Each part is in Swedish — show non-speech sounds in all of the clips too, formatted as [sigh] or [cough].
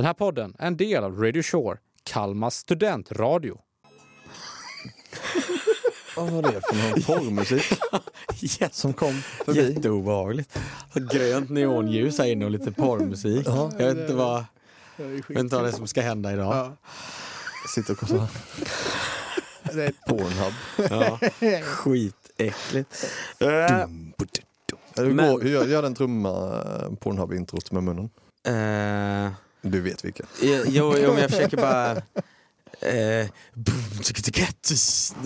Den här podden är en del av Radio Shore, Kalmas studentradio. Vad var det för någon porrmusik [laughs] som kom förbi? Jätteobehagligt. Grönt neonljus här inne och lite porrmusik. Ja. Jag vet inte vad, Det är ju jag vet inte vad det är som ska hända idag. Ja. Sitter och kollar Det är Pornhub. Ja. Skitäckligt. Eh, Hur, Men- går, hur gör, gör den trumma eh, Pornhub-introt med munnen? eh, Du vet vilken. jo, jo, men jag [laughs] försöker bara... Eh,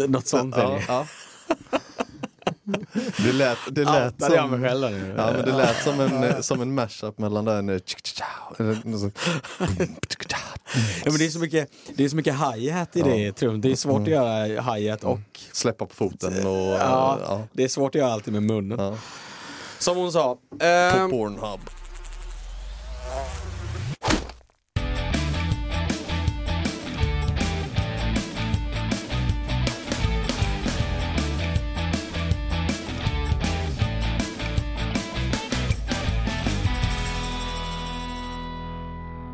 något sånt det. ja. Det lät, det lät jag mig som... själv där nu? Ja, men det lät som en, som en mashup mellan den... sånt. Ja, men det är så mycket, det är så mycket hi-hat i det trum. Det är svårt att göra hi-hat och Släppa på foten och... ja, Ja. Ja. det är svårt att göra alltid med munnen. Ja. Som hon sa. På ehm, Pornhub.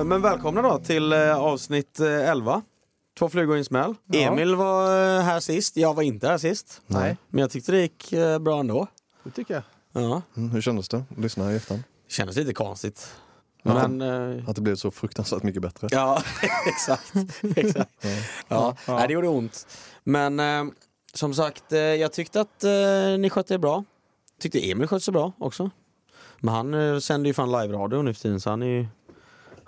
Men välkomna då till eh, avsnitt eh, 11. Två flugor i en smäll. Ja. Emil var eh, här sist, jag var inte här sist. Nej, Men jag tyckte det gick eh, bra ändå. det tycker jag. Ja. Mm, hur kändes det? Lyssna i efterhand. Det kändes lite konstigt. Ja. Men... eh, Att det blev så fruktansvärt mycket bättre. Ja, [laughs] exakt. exakt. Ja. Ja. Nej, det gjorde ont. Men eh, som sagt, eh, jag tyckte att eh, ni skötte er bra. Tyckte Emil skötte sig bra också. Men han eh, sänder ju fan live-radio nu för tiden så han är ju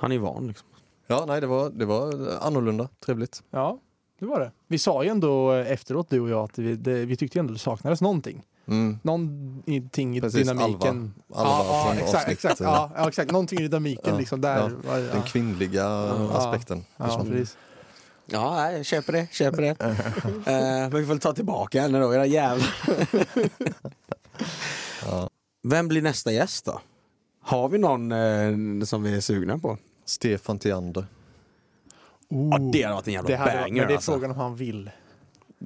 han är ju van. Liksom. Ja, nej, det var, det var annorlunda. Trevligt. Ja, det var det. Vi sa ju ändå efteråt du och jag att vi, det, vi tyckte ändå det saknades någonting. Mm. Någonting i Precis, dynamiken. Alva. Alva ja, från ja, exakt, avsnitt, exakt, eh, ja, ja, exakt. Någonting i dynamiken Ja, liksom där. ja. Den Ja, kvinnliga aspekten. ja, försvann. precis. Ja, nej, jag köper det. Köper det. [laughs] eh, men vi får väl ta tillbaka henne då, era jävlar. Ja. Vem blir nästa gäst då? Har vi någon eh, som vi är sugna på? Stefan Tiander. Ja, det hade varit en jävla Det, banger men det är alltså. frågan om han vill.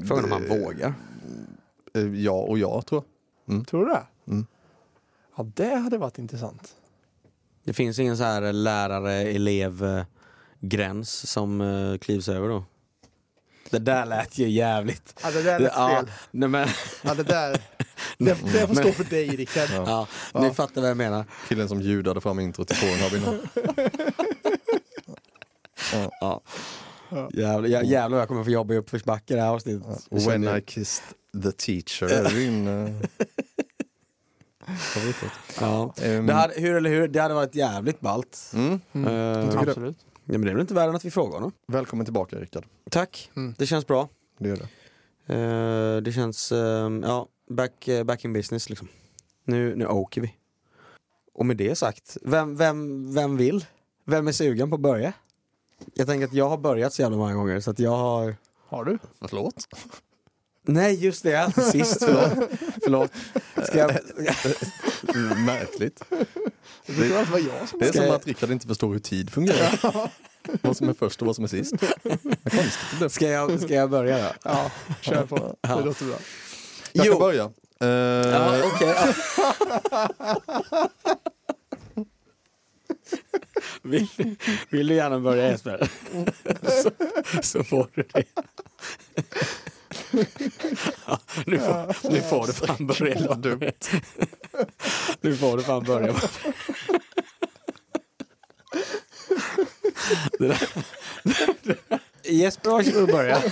Frågan om han vågar. Eh, Ja och ja, tror jag. Tror du det? Mm. Ja, det hade varit intressant. Det finns ingen så här lärare-elev-gräns som uh, klivs över då? Det där lät ju jävligt. Ja, det där lät ja, fel. nej men, Ja, det där. [laughs] Det, det får stå för dig Rickard. ja, ni fattar vad jag menar. Killen som ljudade fram introt till Pornhub innan. Ja. Jävlar, jä- jävlar jag kommer få jobba i uppförsbacke det här avsnittet. When I kissed the teacher [laughs] ja. Ehm, det hade, hur eller hur, det hade varit jävligt ballt. Mm. Tycker det. Absolut. ja, men det är väl inte värre än att vi frågar honom. Välkommen tillbaka Rickard. Tack, Mm. det känns bra. Det gör det. Eh, det känns, eh, ja, back, eh, back in business liksom. Nu, nu åker vi. Och med det sagt, vem, vem, vem vill? Vem är sugen på att börja? Jag tänker att jag har börjat så jävla många gånger så att jag har... Har du? Förlåt? Nej just det, alltid sist, förlåt. förlåt. Ska jag... Märkligt. Det alltid vara jag som Det är Ska som att Rickard inte förstår hur tid fungerar. vad som är först och vad som är sist. Vad konstigt det. Ska jag, ska jag börja då? Ja, kör på. Det låter bra. Jag Jo. kan börja. Eh, Ja, okej. [laughs] [laughs] [laughs] Vill, vill du gärna börja Jesper? Så, så får du det. Ja, nu, får, nu får du fan börja. dumt. Nu får du fan börja. Det där, Jesper, varsågod och börja.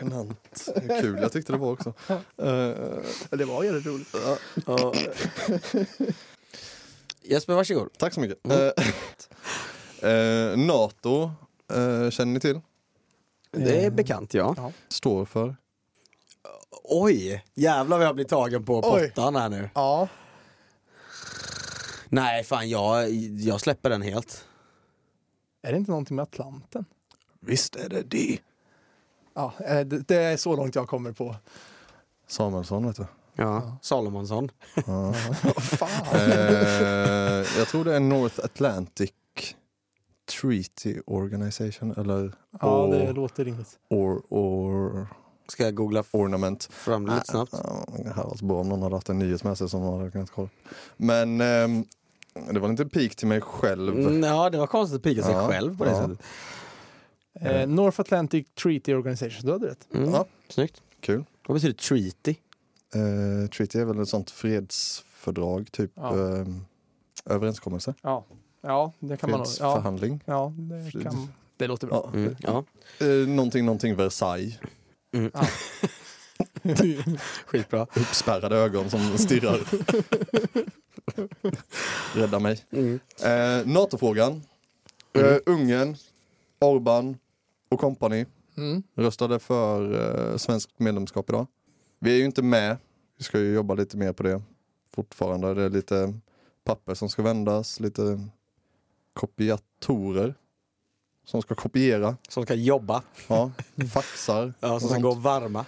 Genant. Kul, jag tyckte det var också. Eh, Ja, Det var jävligt roligt. Ja. Jesper, varsågod. tack så mycket. Eh, eh, Nato eh, känner ni till? Det är bekant, ja. Står för? Oj, jävlar vad jag blir tagen på Oj. pottan här nu. Ja, Nej, fan jag, jag släpper den helt. är det inte någonting med Atlanten? Visst är det det. Ja, eh, det, det är så långt jag kommer på. Samuelsson vet du. Ja, Salomonsson. Ja. [laughs] Eh, jag tror det är North Atlantic Treaty Organization eller Ja, det or, låter rimligt. or, or, Ska jag googla Ornament. fram det lite snabbt? Det bra om någon hade haft en nyhet med sig som man hade kunnat kolla. Men ehm, Det var inte pik till mig själv. Mm, ja, det var konstigt att pika sig Ja, själv på det ja. sättet. Eh, North Atlantic Treaty Organization, du hade rätt. Mm. Ja. Snyggt. Kul. Vad betyder treaty? Eh, treaty är väl ett sånt fredsfördrag, typ Ja. eh, överenskommelse. Ja, ja det kan man nog. Ja, Fredsförhandling. ja det, kan, det låter bra. Ja. Mm. Ja. Eh, någonting, någonting Versailles. Mm. Ja. [laughs] Skitbra. Uppspärrade ögon som stirrar. [laughs] Rädda mig. Mm. Eh, NATO-frågan. Eh, Ungern, Orban och company Mm. röstade för eh, svenskt medlemskap idag. Vi är ju inte med. Vi ska ju jobba lite mer på det fortfarande. Det är lite papper som ska vändas, lite kopiatorer som ska kopiera. Som ska jobba. Ja, faxar. [laughs] Ja, som ska gå varma.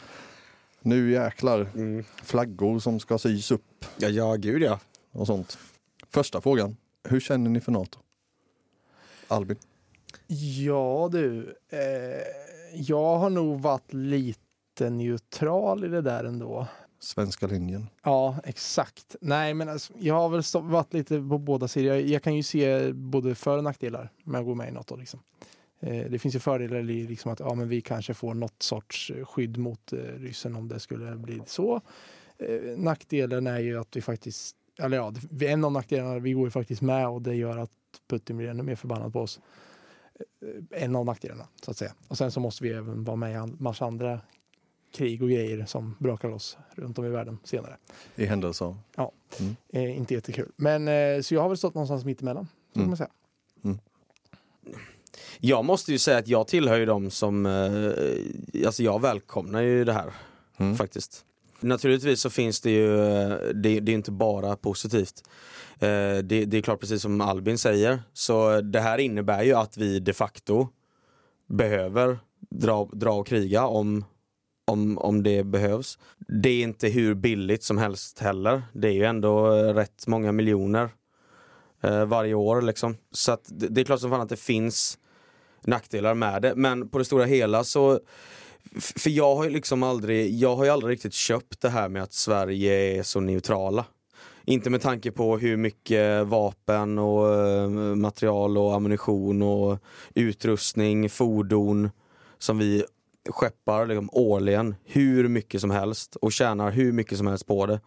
Nu jäklar. Mm. Flaggor som ska sys upp Ja, ja, gud ja. och sånt. Första frågan. Hur känner ni för NATO? Albin? Ja du, eh, jag har nog varit lite neutral i det där ändå. Svenska linjen. Ja, exakt. Nej, men alltså, jag har väl stå- varit lite på båda sidor. Jag, jag kan ju se både för och nackdelar med att gå med i Nato. Liksom. Eh, det finns ju fördelar i liksom att ja, men vi kanske får något sorts skydd mot eh, ryssen om det skulle bli så. Eh, nackdelen är ju att vi faktiskt, eller ja, en av nackdelarna, vi går ju faktiskt med och det gör att Putin blir ännu mer förbannad på oss. Eh, En av nackdelarna, så att säga. Och sen så måste vi även vara med i en massa andra krig och grejer som brakar loss runt om i världen senare. I händelse av. Eh, inte jättekul. Men eh, så jag har väl stått någonstans mittemellan. Så kan Mm. man säga. Jag måste ju säga att jag tillhör ju dem som, eh, alltså jag välkomnar ju det här Mm. faktiskt. Naturligtvis så finns det ju, eh, det, det är inte bara positivt. Eh, det, det är klart precis som Albin säger, så det här innebär ju att vi de facto behöver dra, dra och kriga om, om, om det behövs. Det är inte hur billigt som helst heller. Det är ju ändå rätt många miljoner eh, varje år liksom. Så att det, det är klart som fan att det finns nackdelar med det. Men på det stora hela så för jag har ju liksom aldrig, jag har ju aldrig riktigt köpt det här med att Sverige är så neutrala. Inte med tanke på hur mycket vapen och eh, material och ammunition och utrustning, fordon som vi skeppar liksom årligen hur mycket som helst och tjänar hur mycket som helst på det.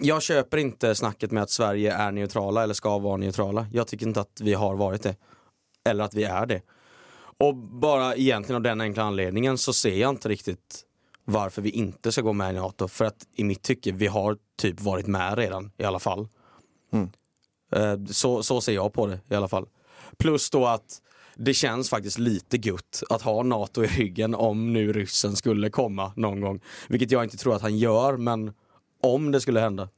Jag köper inte snacket med att Sverige är neutrala eller ska vara neutrala. Jag tycker inte att vi har varit det. Eller att vi är det. Och bara egentligen av den enkla anledningen så ser jag inte riktigt varför vi inte ska gå med i NATO. För att i mitt tycke, vi har typ varit med redan i alla fall. Mm. Eh, Så, så ser jag på det i alla fall. Plus då att det känns faktiskt lite gutt att ha NATO i ryggen om nu ryssen skulle komma någon gång. Vilket jag inte tror att han gör, men om det skulle hända.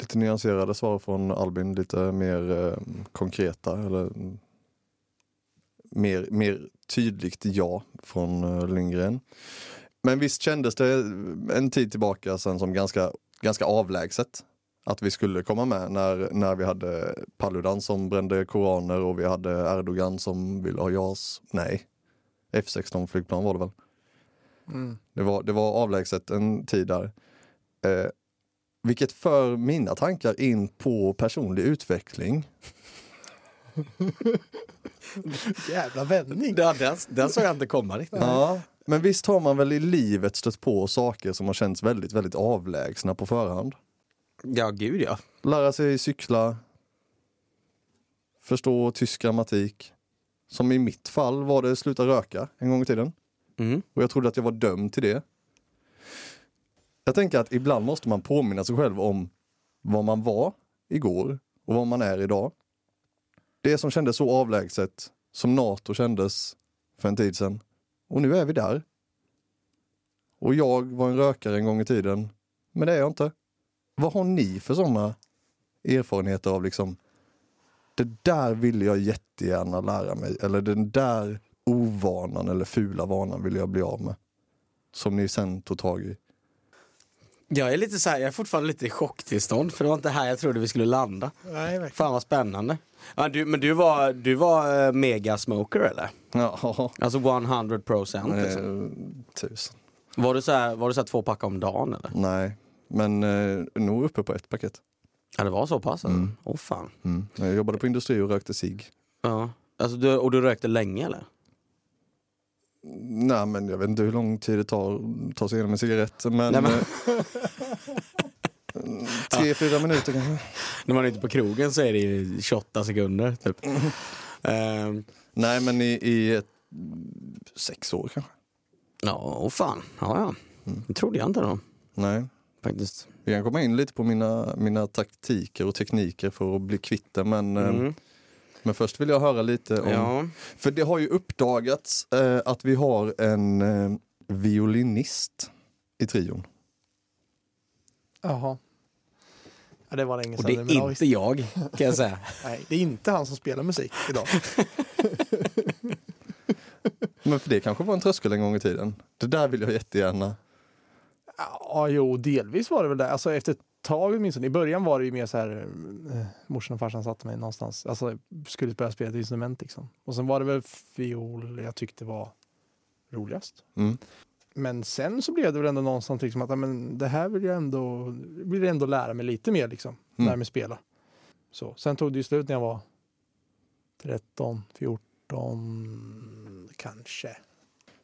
Lite nyanserade svar från Albin, lite mer eh, konkreta eller mm, mer, mer tydligt ja från eh, Lindgren. Men visst kändes det en tid tillbaka sen som ganska, ganska avlägset att vi skulle komma med när, när vi hade Paludan som brände koraner och vi hade Erdogan som ville ha JAS. Nej, F16 flygplan var det väl. Mm. Det var, det var avlägset en tid där. Eh, vilket för mina tankar in på personlig utveckling. [laughs] Jävla vändning. Den, den, den såg jag inte komma riktigt. Ja, men visst har man väl i livet stött på saker som har känts väldigt, väldigt avlägsna på förhand. Ja, gud ja. Lära sig cykla, förstå tysk grammatik. Som i mitt fall var det sluta röka en gång i tiden. Mm. Och jag trodde att jag var dömd till det. Jag tänker att ibland måste man påminna sig själv om vad man var igår och vad man är idag. Det som kändes så avlägset som NATO kändes för en tid sedan. Och nu är vi där. Och jag var en rökare en gång i tiden, men det är jag inte. Vad har ni för sådana erfarenheter av liksom, det där vill jag jättegärna lära mig, eller den där ovanan eller fula vanan vill jag bli av med. Som ni sen tog tag i. Jag är lite så här, jag är fortfarande lite i chocktillstånd för det var inte här jag trodde vi skulle landa. Nej, verkligen. Fan vad spännande. Ja, du, men du var, du var uh, megasmoker eller? Ja, Alltså 100 procent liksom. eh, tusen. Var du så här, var du så här två pack om dagen eller? Nej, men eh, nog uppe på ett paket. Ja det var så pass? Åh Mm. oh, fan. Mm. Jag jobbade på industri och rökte cigg. Ja. Alltså, du, och du rökte länge eller? Nej men jag vet inte hur lång tid det tar att ta sig igenom en cigarett. Men, Nej, men- eh, [laughs] tre, fyra minuter kanske. När man är ute på krogen så är det ju 28 sekunder typ. Ehm, Nej men i, i ett, sex år kanske. ja, åh fan. Ja, ja. Mm. Det trodde jag inte då. Nej. Faktiskt. Vi kan komma in lite på mina, mina taktiker och tekniker för att bli kvitt. Men, eh, Mm. Men först vill jag höra lite om... Ja. För det har ju uppdagats eh, att vi har en eh, violinist i trion. Jaha. Ja, det var länge Och sedan. det är men inte jag kan jag säga. [laughs] Nej, det är inte han som spelar musik idag. [laughs] Men för det kanske var en tröskel en gång i tiden. Det där vill jag jättegärna. Ja, jo, delvis var det väl det. Alltså efter ett tag åtminstone. I början var det ju mer så här, eh, morsan och farsan satte mig någonstans, alltså skulle börja spela ett instrument liksom. Och sen var det väl fiol jag tyckte var roligast. Mm. Men sen så blev det väl ändå någonstans liksom att men det här vill jag ändå, vill jag ändå lära mig lite mer liksom, Mm. lära mig spela. Så. Sen tog det ju slut när jag var 13, 14 kanske.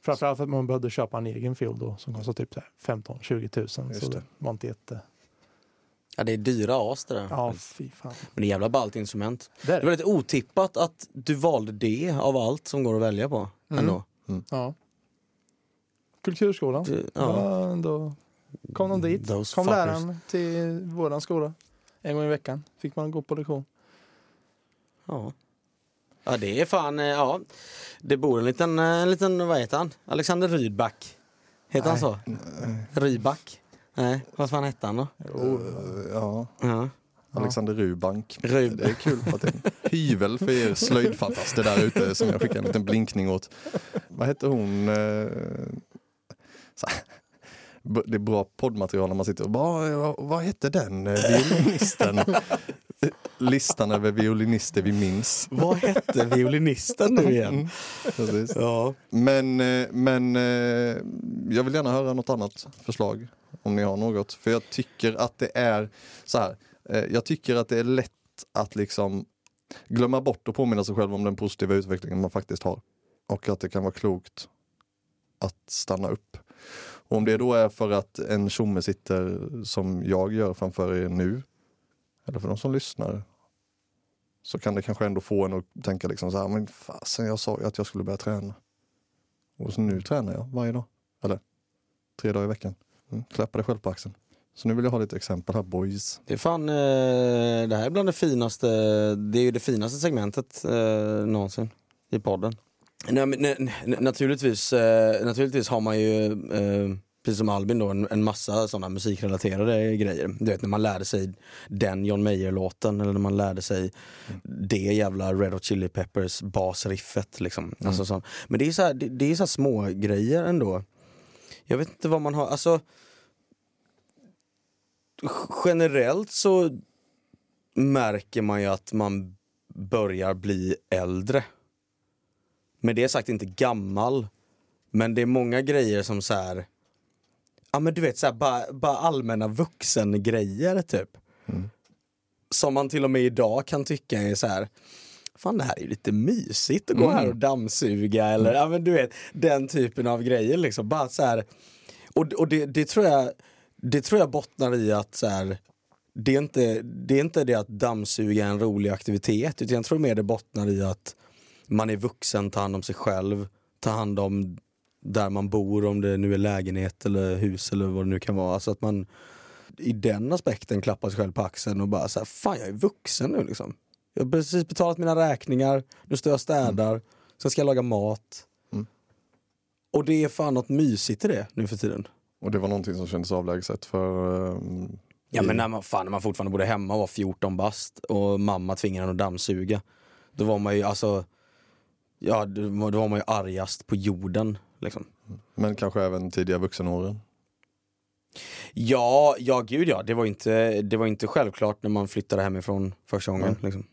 Framförallt för att man behövde köpa en egen fiol då som kostade typ 15-20 tusen. Så det. det var inte jätte... Ja, det är dyra as det där. Ja, fy fan. Men det är jävla ballt instrument. Det är Det var det. lite otippat att du valde det av allt som går att välja på. Mm. Ändå. Ja. Kulturskolan. Du- Ja. ja. ändå kom de dit. Those kom fuckers. läraren till våran skola. En gång i veckan fick man gå på lektion. Ja. Ja det är fan, eh, ja. Det bor en liten, eh, en liten, vad heter han? Alexander Rydback. Heter han så? Rydback? Nej, vad fan hette han då? Eh, ja, Ja. Alexander Rubank. Rub- Det är kul att det är en hyvel för er slöjdfantaster där ute som jag skickar en liten blinkning åt. Vad hette hon? eh, Det är bra poddmaterial när man sitter och bara, "Vad- hette den eh, violinisten? Listan över violinister vi minns. Vad hette violinisten nu igen? Precis. Ja. Men, men jag vill gärna höra något annat förslag om ni har något. För jag tycker att det är så här. Eh, jag tycker att det är lätt att liksom glömma bort och påminna sig själv om den positiva utvecklingen man faktiskt har. Och att det kan vara klokt att stanna upp. Och om det då är för att en tjomme sitter som jag gör framför er nu, eller för de som lyssnar, så kan det kanske ändå få en att tänka liksom så här, men fasen jag sa ju att jag skulle börja träna. Och så nu tränar jag varje dag. Eller tre dagar i veckan. Mm, klappa dig själv på axeln. Så nu vill jag ha lite exempel här boys. Det är fan, eh, det här är bland det finaste, det är ju det finaste segmentet eh, någonsin i podden. Nej, men, naturligtvis, eh, naturligtvis har man ju, eh, precis som Albin då, en, en massa sådana musikrelaterade grejer. Du vet när man lärde sig den John Mayer-låten eller när man lärde sig det jävla Red Hot Chili Peppers basriffet. Liksom. Alltså, sånt. Men det är så här, det, det är så här små grejer ändå. Jag vet inte vad man har, alltså generellt så märker man ju att man börjar bli äldre. Med det sagt inte gammal. Men det är många grejer som så här. Ja men du vet så här, bara, bara allmänna vuxengrejer typ. Som man till och med idag kan tycka är så här. Fan det här är ju lite mysigt att gå här och dammsuga eller ja men du vet den typen av grejer liksom. Bara så här. Och, och det, det tror jag det tror jag bottnar i att så här, det, är inte, det är inte det att dammsuga är en rolig aktivitet utan jag tror mer det bottnar i att man är vuxen, tar hand om sig själv, tar hand om där man bor, om det nu är lägenhet eller hus eller vad det nu kan vara. Alltså att man i den aspekten klappar sig själv på axeln och bara så här, fan jag är vuxen nu liksom. Jag har precis betalat mina räkningar, nu står jag och städar, sen ska jag laga mat. Mm. Och det är fan något mysigt i det nu för tiden. Och det var någonting som kändes avlägset för um, Ja men när man, fan, när man fortfarande bodde hemma och var 14 bast och mamma tvingade en att dammsuga. Då var man ju alltså, ja då var man ju argast på jorden. Liksom. Men kanske även tidiga vuxenåren. Ja, ja gud ja, det var inte, det var inte självklart när man flyttade hemifrån första gången. Nej. Liksom.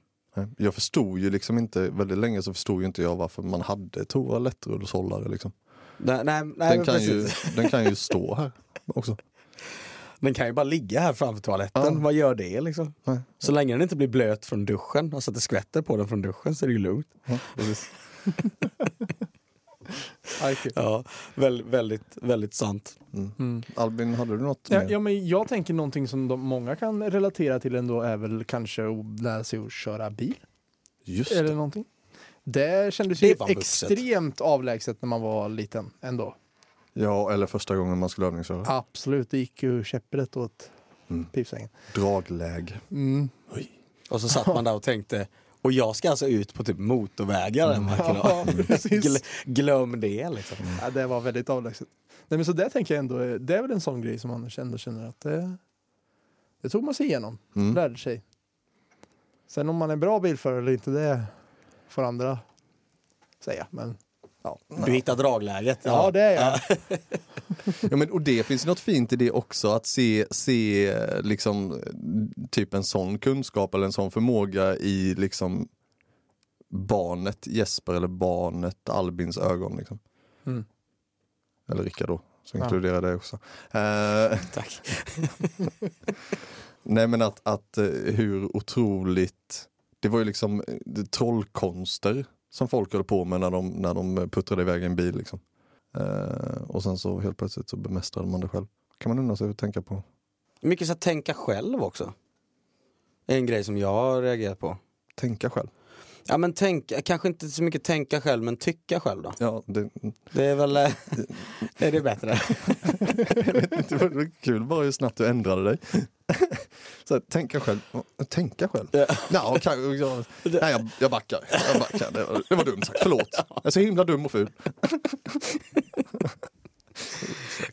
Jag förstod ju liksom inte, väldigt länge så förstod ju inte jag varför man hade toalettrullshållare liksom. Nej, nej, nej Den kan, ju, [laughs] den kan ju stå här också. Den kan ju bara ligga här framför toaletten. Ja. Vad gör det liksom? Nej. Så länge den inte blir blöt från duschen, alltså att det skvätter på den från duschen så är det ju lugnt. Ja, [laughs] [laughs] Ja, väldigt, väldigt, väldigt sant. Mm. Albin, hade du något Ja, mer? ja, men jag tänker någonting som de, många kan relatera till ändå är väl kanske att lära sig att köra bil. Just Eller det. någonting. Det kändes Det ju extremt avlägset när man var liten ändå. Ja, eller första gången man skulle övningsköra. Absolut, det gick ju käpprätt åt Mm. pipsvängen. Dragläge. Mm. Och så satt man där och tänkte, och jag ska alltså ut på typ motorvägar den veckan. Ja. [laughs] Gl- glöm det liksom. Ja, det var väldigt avlägset. Nej, men så det tänker jag ändå, det är väl en sån grej som man ändå känner att det, det tog man sig igenom, Mm. lärde sig. Sen om man är bra bilförare eller inte, det får andra säga. Men ja, Du hittar dragläget. ja det är jag. Ja, [laughs] men, och det finns något fint i det också, att se, se liksom, typ en sån kunskap eller en sån förmåga i liksom barnet Jesper eller barnet Albins ögon. Liksom. Mm. Eller Rickard då, så Ja. inkluderar det också. Eh, Tack. [laughs] nej men att, att eh, hur otroligt, det var ju liksom eh, trollkonster som folk höll på med när de, när de puttrade iväg en bil. Liksom. Eh, och sen så helt plötsligt så bemästrade man det själv. Kan man undra sig att tänka på. Mycket så att tänka själv också. är En grej som jag har reagerat på. Tänka själv. Ja men tänka, kanske inte så mycket tänka själv men tycka själv då. Ja, det, Det är väl, eh, [laughs] är det bättre? det var kul bara hur snabbt du ändrade dig. Så här, tänka själv. Tänka själv? Ja. Ja, kan, jag, nej, jag, jag backar. Jag backar. Det, var, det var dumt sagt, förlåt. Jag är så himla dum och ful.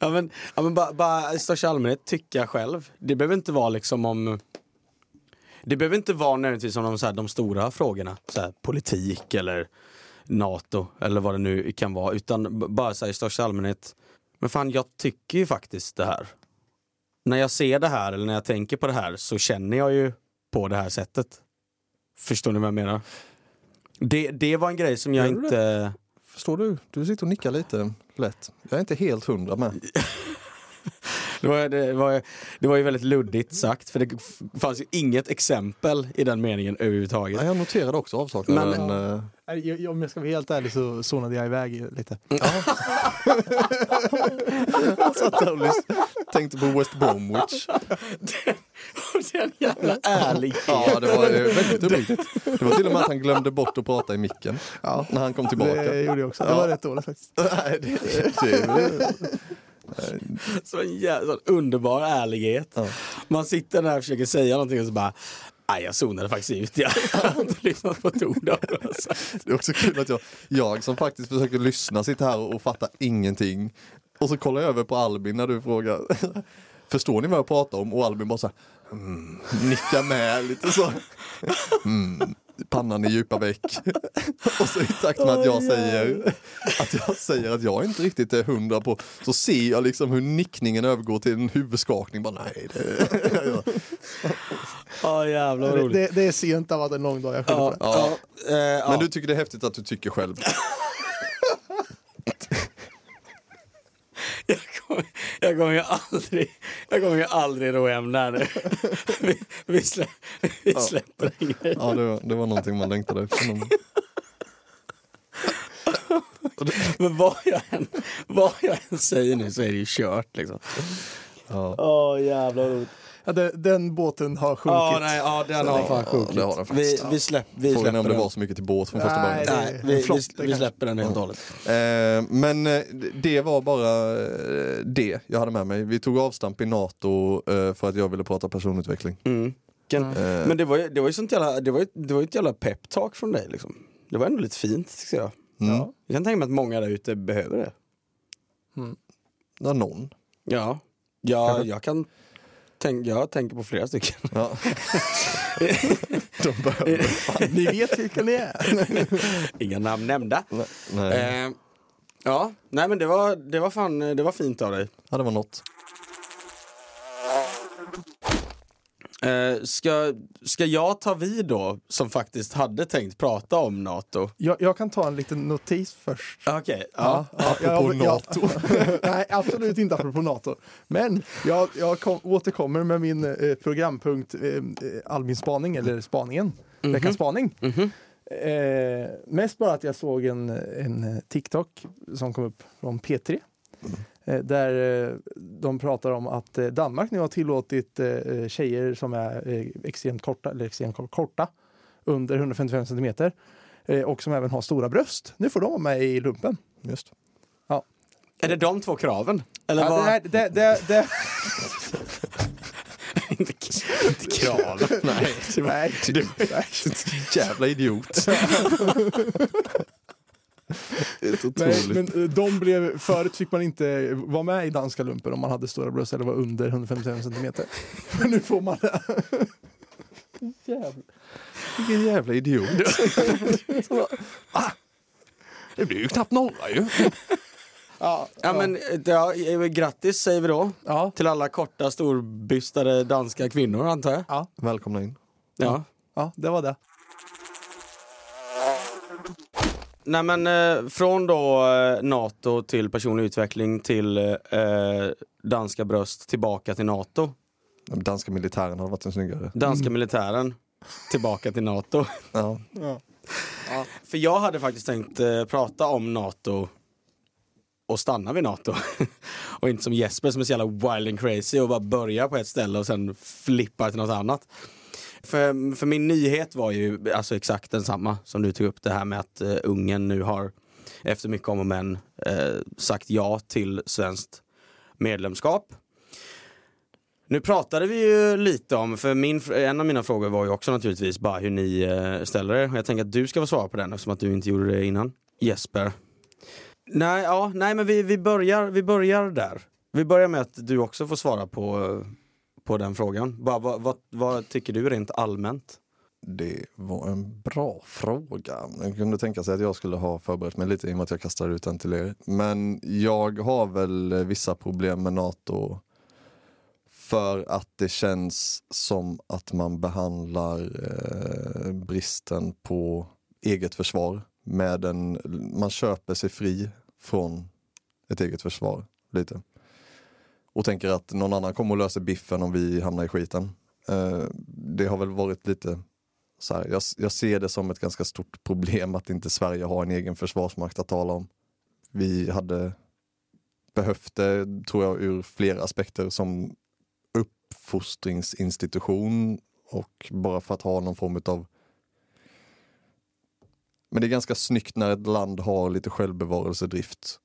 Ja men, ja, men bara, bara i största allmänhet tycka själv. Det behöver inte vara liksom om Det behöver inte vara nödvändigtvis om de, så här, de stora frågorna, så här, politik eller NATO eller vad det nu kan vara, utan bara så här, i största allmänhet. Men fan, jag tycker ju faktiskt det här. När jag ser det här eller när jag tänker på det här så känner jag ju på det här sättet. Förstår ni vad jag menar? Det, det var en grej som jag inte... Förstår du? Du sitter och nickar lite lätt. Jag är inte helt hundra med. [laughs] Det var, det, var, det var ju väldigt luddigt sagt för det fanns ju inget exempel i den meningen överhuvudtaget. Ja, jag noterade också avsaknaden. Men- eh, jag- Om jag ska vara helt ärlig så zonade jag iväg lite. Jag [laughs] satt där och tänkte på West Bromwich. Den jävla ärlighet. Ja, det var väldigt uppriktigt. Det var till och med att han glömde bort att prata i micken när han kom tillbaka. Det gjorde jag också. Det var rätt dåligt faktiskt. Nej, det, det, [laughs] Så en jävla underbar ärlighet. Ja. Man sitter där och försöker säga någonting och så bara Nej, jag zonade faktiskt ut. [laughs] Jag har inte lyssnat på ett ord av det. Alltså. det är också kul att jag, jag som faktiskt försöker lyssna sitter här och, och fattar ingenting. Och så kollar jag över på Albin när du frågar [laughs] Förstår ni vad jag pratar om? Och Albin bara så här, mm, nickar med lite så. Mm, pannan i djupa veck. [laughs] Och så i takt med att jag säger att jag säger att jag inte riktigt är hundra på, så ser jag liksom hur nickningen övergår till en huvudskakning. Bara, nej, det, [laughs] Ja, jävlar vad Det, roligt. det, det är sent av att en lång dag. Jag på Ja, det. ja, eh, ja. Men du tycker det är häftigt att du tycker själv? Jag kommer, ju aldrig, jag kommer ju aldrig ro hem där nu. [laughs] Vi, vi, slä, vi släpper den grejen. Ja, det var, det var någonting man längtade efter. [laughs] Men vad jag, än, vad jag än säger nu så är det ju kört liksom. Ja. Vad roligt. Ja, den, den båten har sjunkit. Ja, nej, ja den har fan sjunkit. det har den vi, vi, släpp, vi Frågan är om det den. var så mycket till båt från första Nej, början. det- Nej, vi, vi, vi släpper den helt och hållet. Eh, men eh, det var bara eh, det jag hade med mig. Vi tog avstamp i NATO eh, för att jag ville prata personutveckling. Mm. Kan, Eh, Men det var ju, det var ju sånt jävla, det var ju, det var ju ett jävla peptalk från dig liksom. Det var ändå lite fint tycker jag. mm. Ja. Jag kan tänka mig att många där ute behöver det. Ja, någon. Ja, ja jag kan tänk, jag tänker på flera stycken. Ja. [laughs] De behöver Ni vet vilka ni är. Inga namn nämnda. Nej, Eh, ja, nej men det var, det var fan, det var fint av dig. ja, det var något. Eh, ska, ska jag ta vid då, som faktiskt hade tänkt prata om NATO? Jag, jag kan ta en liten notis först. Okej, ja. Apropå NATO. [laughs] nej, absolut inte apropå NATO. Men jag, jag kom, återkommer med min eh, programpunkt eh, eh, Albin spaning, eller spaningen. Veckans spaning. Mhm. Eh, mest bara att jag såg en, en TikTok som kom upp från P3. Eh, där eh, de pratar om att eh, Danmark nu har tillåtit eh, tjejer som är eh, extremt korta, eller extremt kor- korta, under 155 centimeter eh, och som även har stora bröst. Nu får de vara med i lumpen. Just. Är det de två kraven? Eller Ja, vad? det, här- det, det, det, [laughs] inte, inte kraven. [laughs] Nej. nej, nej. [laughs] Jävla idiot. Nej, men eh, de blev, förut fick man inte vara med i danska lumpen om man hade stora bröst eller var under 155 centimeter. [laughs] Men nu får man det. [laughs] Jävlar. Vilken jävla idiot. [laughs] ah, det blir ju knappt några ju. Ja, Ja, men eh, ja, eh, grattis säger vi då. ja, Till alla korta, storbystade danska kvinnor antar jag. ja, Välkomna in. Ja. ja, det var det. Nej men eh, från då eh, NATO till personlig utveckling till eh, danska bröst tillbaka till NATO. Den danska militären har varit en snyggare. Danska militären tillbaka till NATO. [laughs] Ja. Ja. För jag hade faktiskt tänkt eh, prata om NATO och stanna vid NATO. [laughs] och inte som Jesper som är så jävla wild and crazy och bara börjar på ett ställe och sen flippar till något annat. För, för min nyhet var ju alltså exakt densamma som du tog upp, det här med att eh, Ungern nu har efter mycket om och men eh, sagt ja till svenskt medlemskap. Nu pratade vi ju lite om, för min, en av mina frågor var ju också naturligtvis bara hur ni eh, ställer er. Jag tänker att du ska få svara på den eftersom att du inte gjorde det innan. Jesper. Nej, ja, nej men vi, vi, börjar, vi börjar där. Vi börjar med att du också får svara på, eh, på den frågan. Bara, vad, vad, vad tycker du rent allmänt? Det var en bra fråga. Jag kunde tänka sig att jag skulle ha förberett mig lite i och med att jag kastade ut den till er. Men jag har väl vissa problem med NATO för att det känns som att man behandlar eh, bristen på eget försvar med en, man köper sig fri från ett eget försvar lite. Och tänker att någon annan kommer att lösa biffen om vi hamnar i skiten. Eh, det har väl varit lite så här, jag, jag ser det som ett ganska stort problem att inte Sverige har en egen försvarsmakt att tala om. Vi hade behövt det, tror jag, ur flera aspekter som uppfostringsinstitution och bara för att ha någon form av men det är ganska snyggt när ett land har lite självbevarelsedrift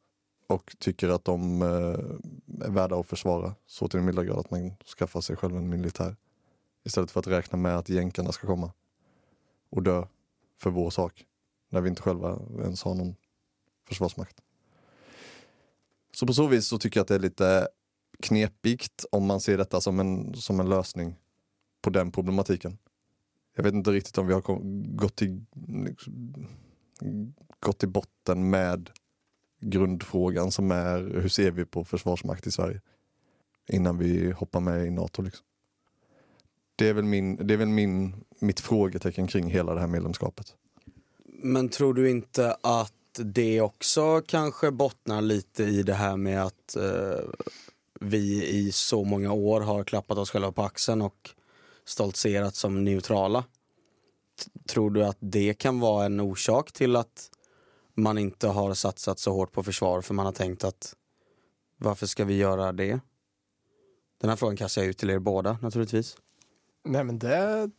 och tycker att de eh, är värda att försvara så till den milda grad att man skaffar sig själv en militär. Istället för att räkna med att jänkarna ska komma och dö för vår sak när vi inte själva ens har någon försvarsmakt. Så på så vis så tycker jag att det är lite knepigt om man ser detta som en, som en lösning på den problematiken. Jag vet inte riktigt om vi har gått, till, liksom, gått till botten med grundfrågan som är hur ser vi på försvarsmakt i Sverige? Innan vi hoppar med i NATO. Liksom. Det är väl, min, det är väl min, mitt frågetecken kring hela det här medlemskapet. Men tror du inte att det också kanske bottnar lite i det här med att eh, vi i så många år har klappat oss själva på axeln och stoltserat som neutrala? T- Tror du att det kan vara en orsak till att man inte har satsat så hårt på försvar för man har tänkt att varför ska vi göra det? Den här frågan kastar jag ut till er båda naturligtvis. Nej men det...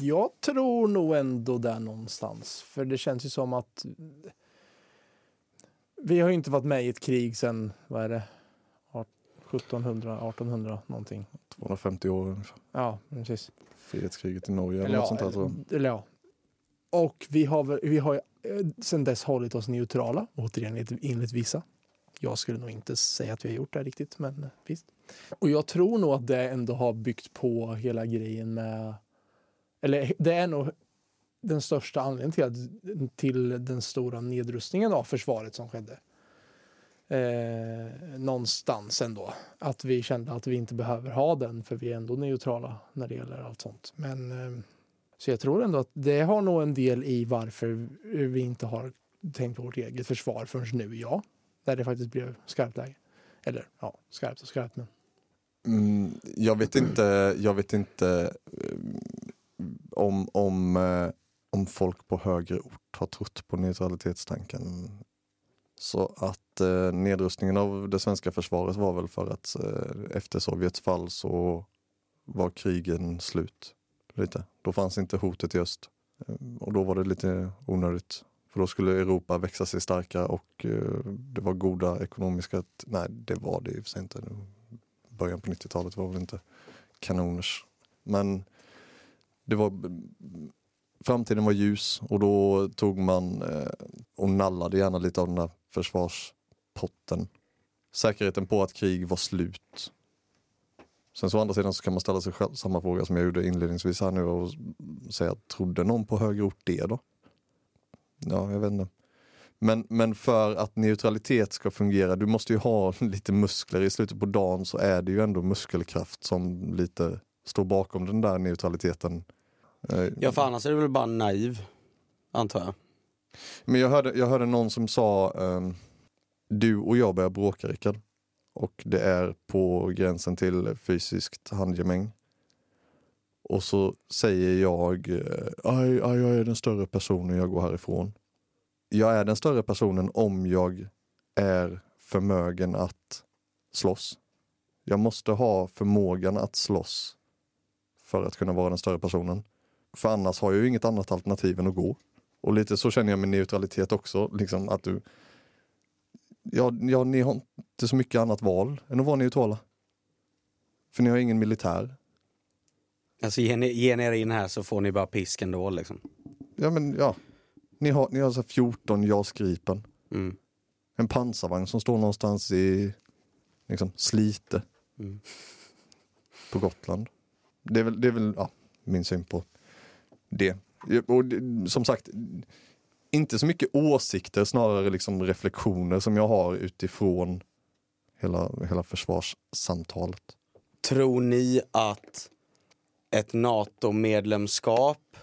Jag tror nog ändå där någonstans. För det känns ju som att... Vi har ju inte varit med i ett krig sedan, vad är det? 1700, 1800 någonting. 250 år ungefär. Ja, precis. Frihetskriget i Norge eller, Eller något ja, sånt där tror jag. eller ja. Och vi har, väl- vi har ju, Eh, sen dess hållit oss neutrala, återigen enligt- vissa. Jag skulle nog inte säga att vi har gjort det riktigt, men eh, visst. Och jag tror nog att det ändå har byggt på hela grejen med... Eller det är nog den största anledningen till, att, till den stora nedrustningen av försvaret som skedde. Eh, någonstans ändå. Att vi kände att vi inte behöver ha den för vi är ändå neutrala när det gäller allt sånt. Men, eh, så jag tror ändå att det har nog en del i varför vi inte har tänkt på vårt eget försvar förrän nu, ja. När det faktiskt blev skarpt läge. Eller ja, skarpt och skarpt men. Mm, jag vet inte, jag vet inte eh, om, om, eh, om folk på högre ort har trott på neutralitetstanken. Så att eh, nedrustningen av det svenska försvaret var väl för att eh, efter Sovjets fall så var krigen slut. Lite. Då fanns inte hotet i öst. Eh, och då var det lite onödigt. För då skulle Europa växa sig starka och eh, det var goda ekonomiska... Nej, det var det i och för sig inte. Början på 90-talet var väl inte kanoners. Men det var framtiden var ljus och då tog man eh, och nallade gärna lite av den där försvarspotten. Säkerheten på att krig var slut. Sen så å andra sidan så kan man ställa sig själv samma fråga som jag gjorde inledningsvis här nu och säga, trodde någon på högre ort det då? Ja, jag vet inte. Men, men för att neutralitet ska fungera, du måste ju ha [laughs] lite muskler. I slutet på dagen så är det ju ändå muskelkraft som lite står bakom den där neutraliteten. Eh, Ja för annars är du väl bara naiv, antar jag. Men jag hörde, jag hörde någon som sa, ehm, du och jag börjar bråka Rickard. Och det är på gränsen till fysiskt handgemäng. Och så säger jag, eh, aj, aj, jag är den större personen, jag går härifrån. Jag är den större personen om jag är förmögen att slåss. Jag måste ha förmågan att slåss för att kunna vara den större personen. För annars har jag ju inget annat alternativ än att gå. Och lite så känner jag med neutralitet också, liksom att du... Ja, ja, ni har inte så mycket annat val än att vara neutrala. För ni har ingen militär. Alltså ge, ni, ge er in här så får ni bara pisk ändå liksom. Ja, men ja. Ni har, ni har så här 14 JAS Gripen. Mm. En pansarvagn som står någonstans i liksom, Slite Mm. på Gotland. Det är väl, det är väl ja, min syn på det. Och det, som sagt, inte så mycket åsikter, snarare liksom reflektioner som jag har utifrån hela, hela försvarssamtalet. Tror ni att ett NATO-medlemskap,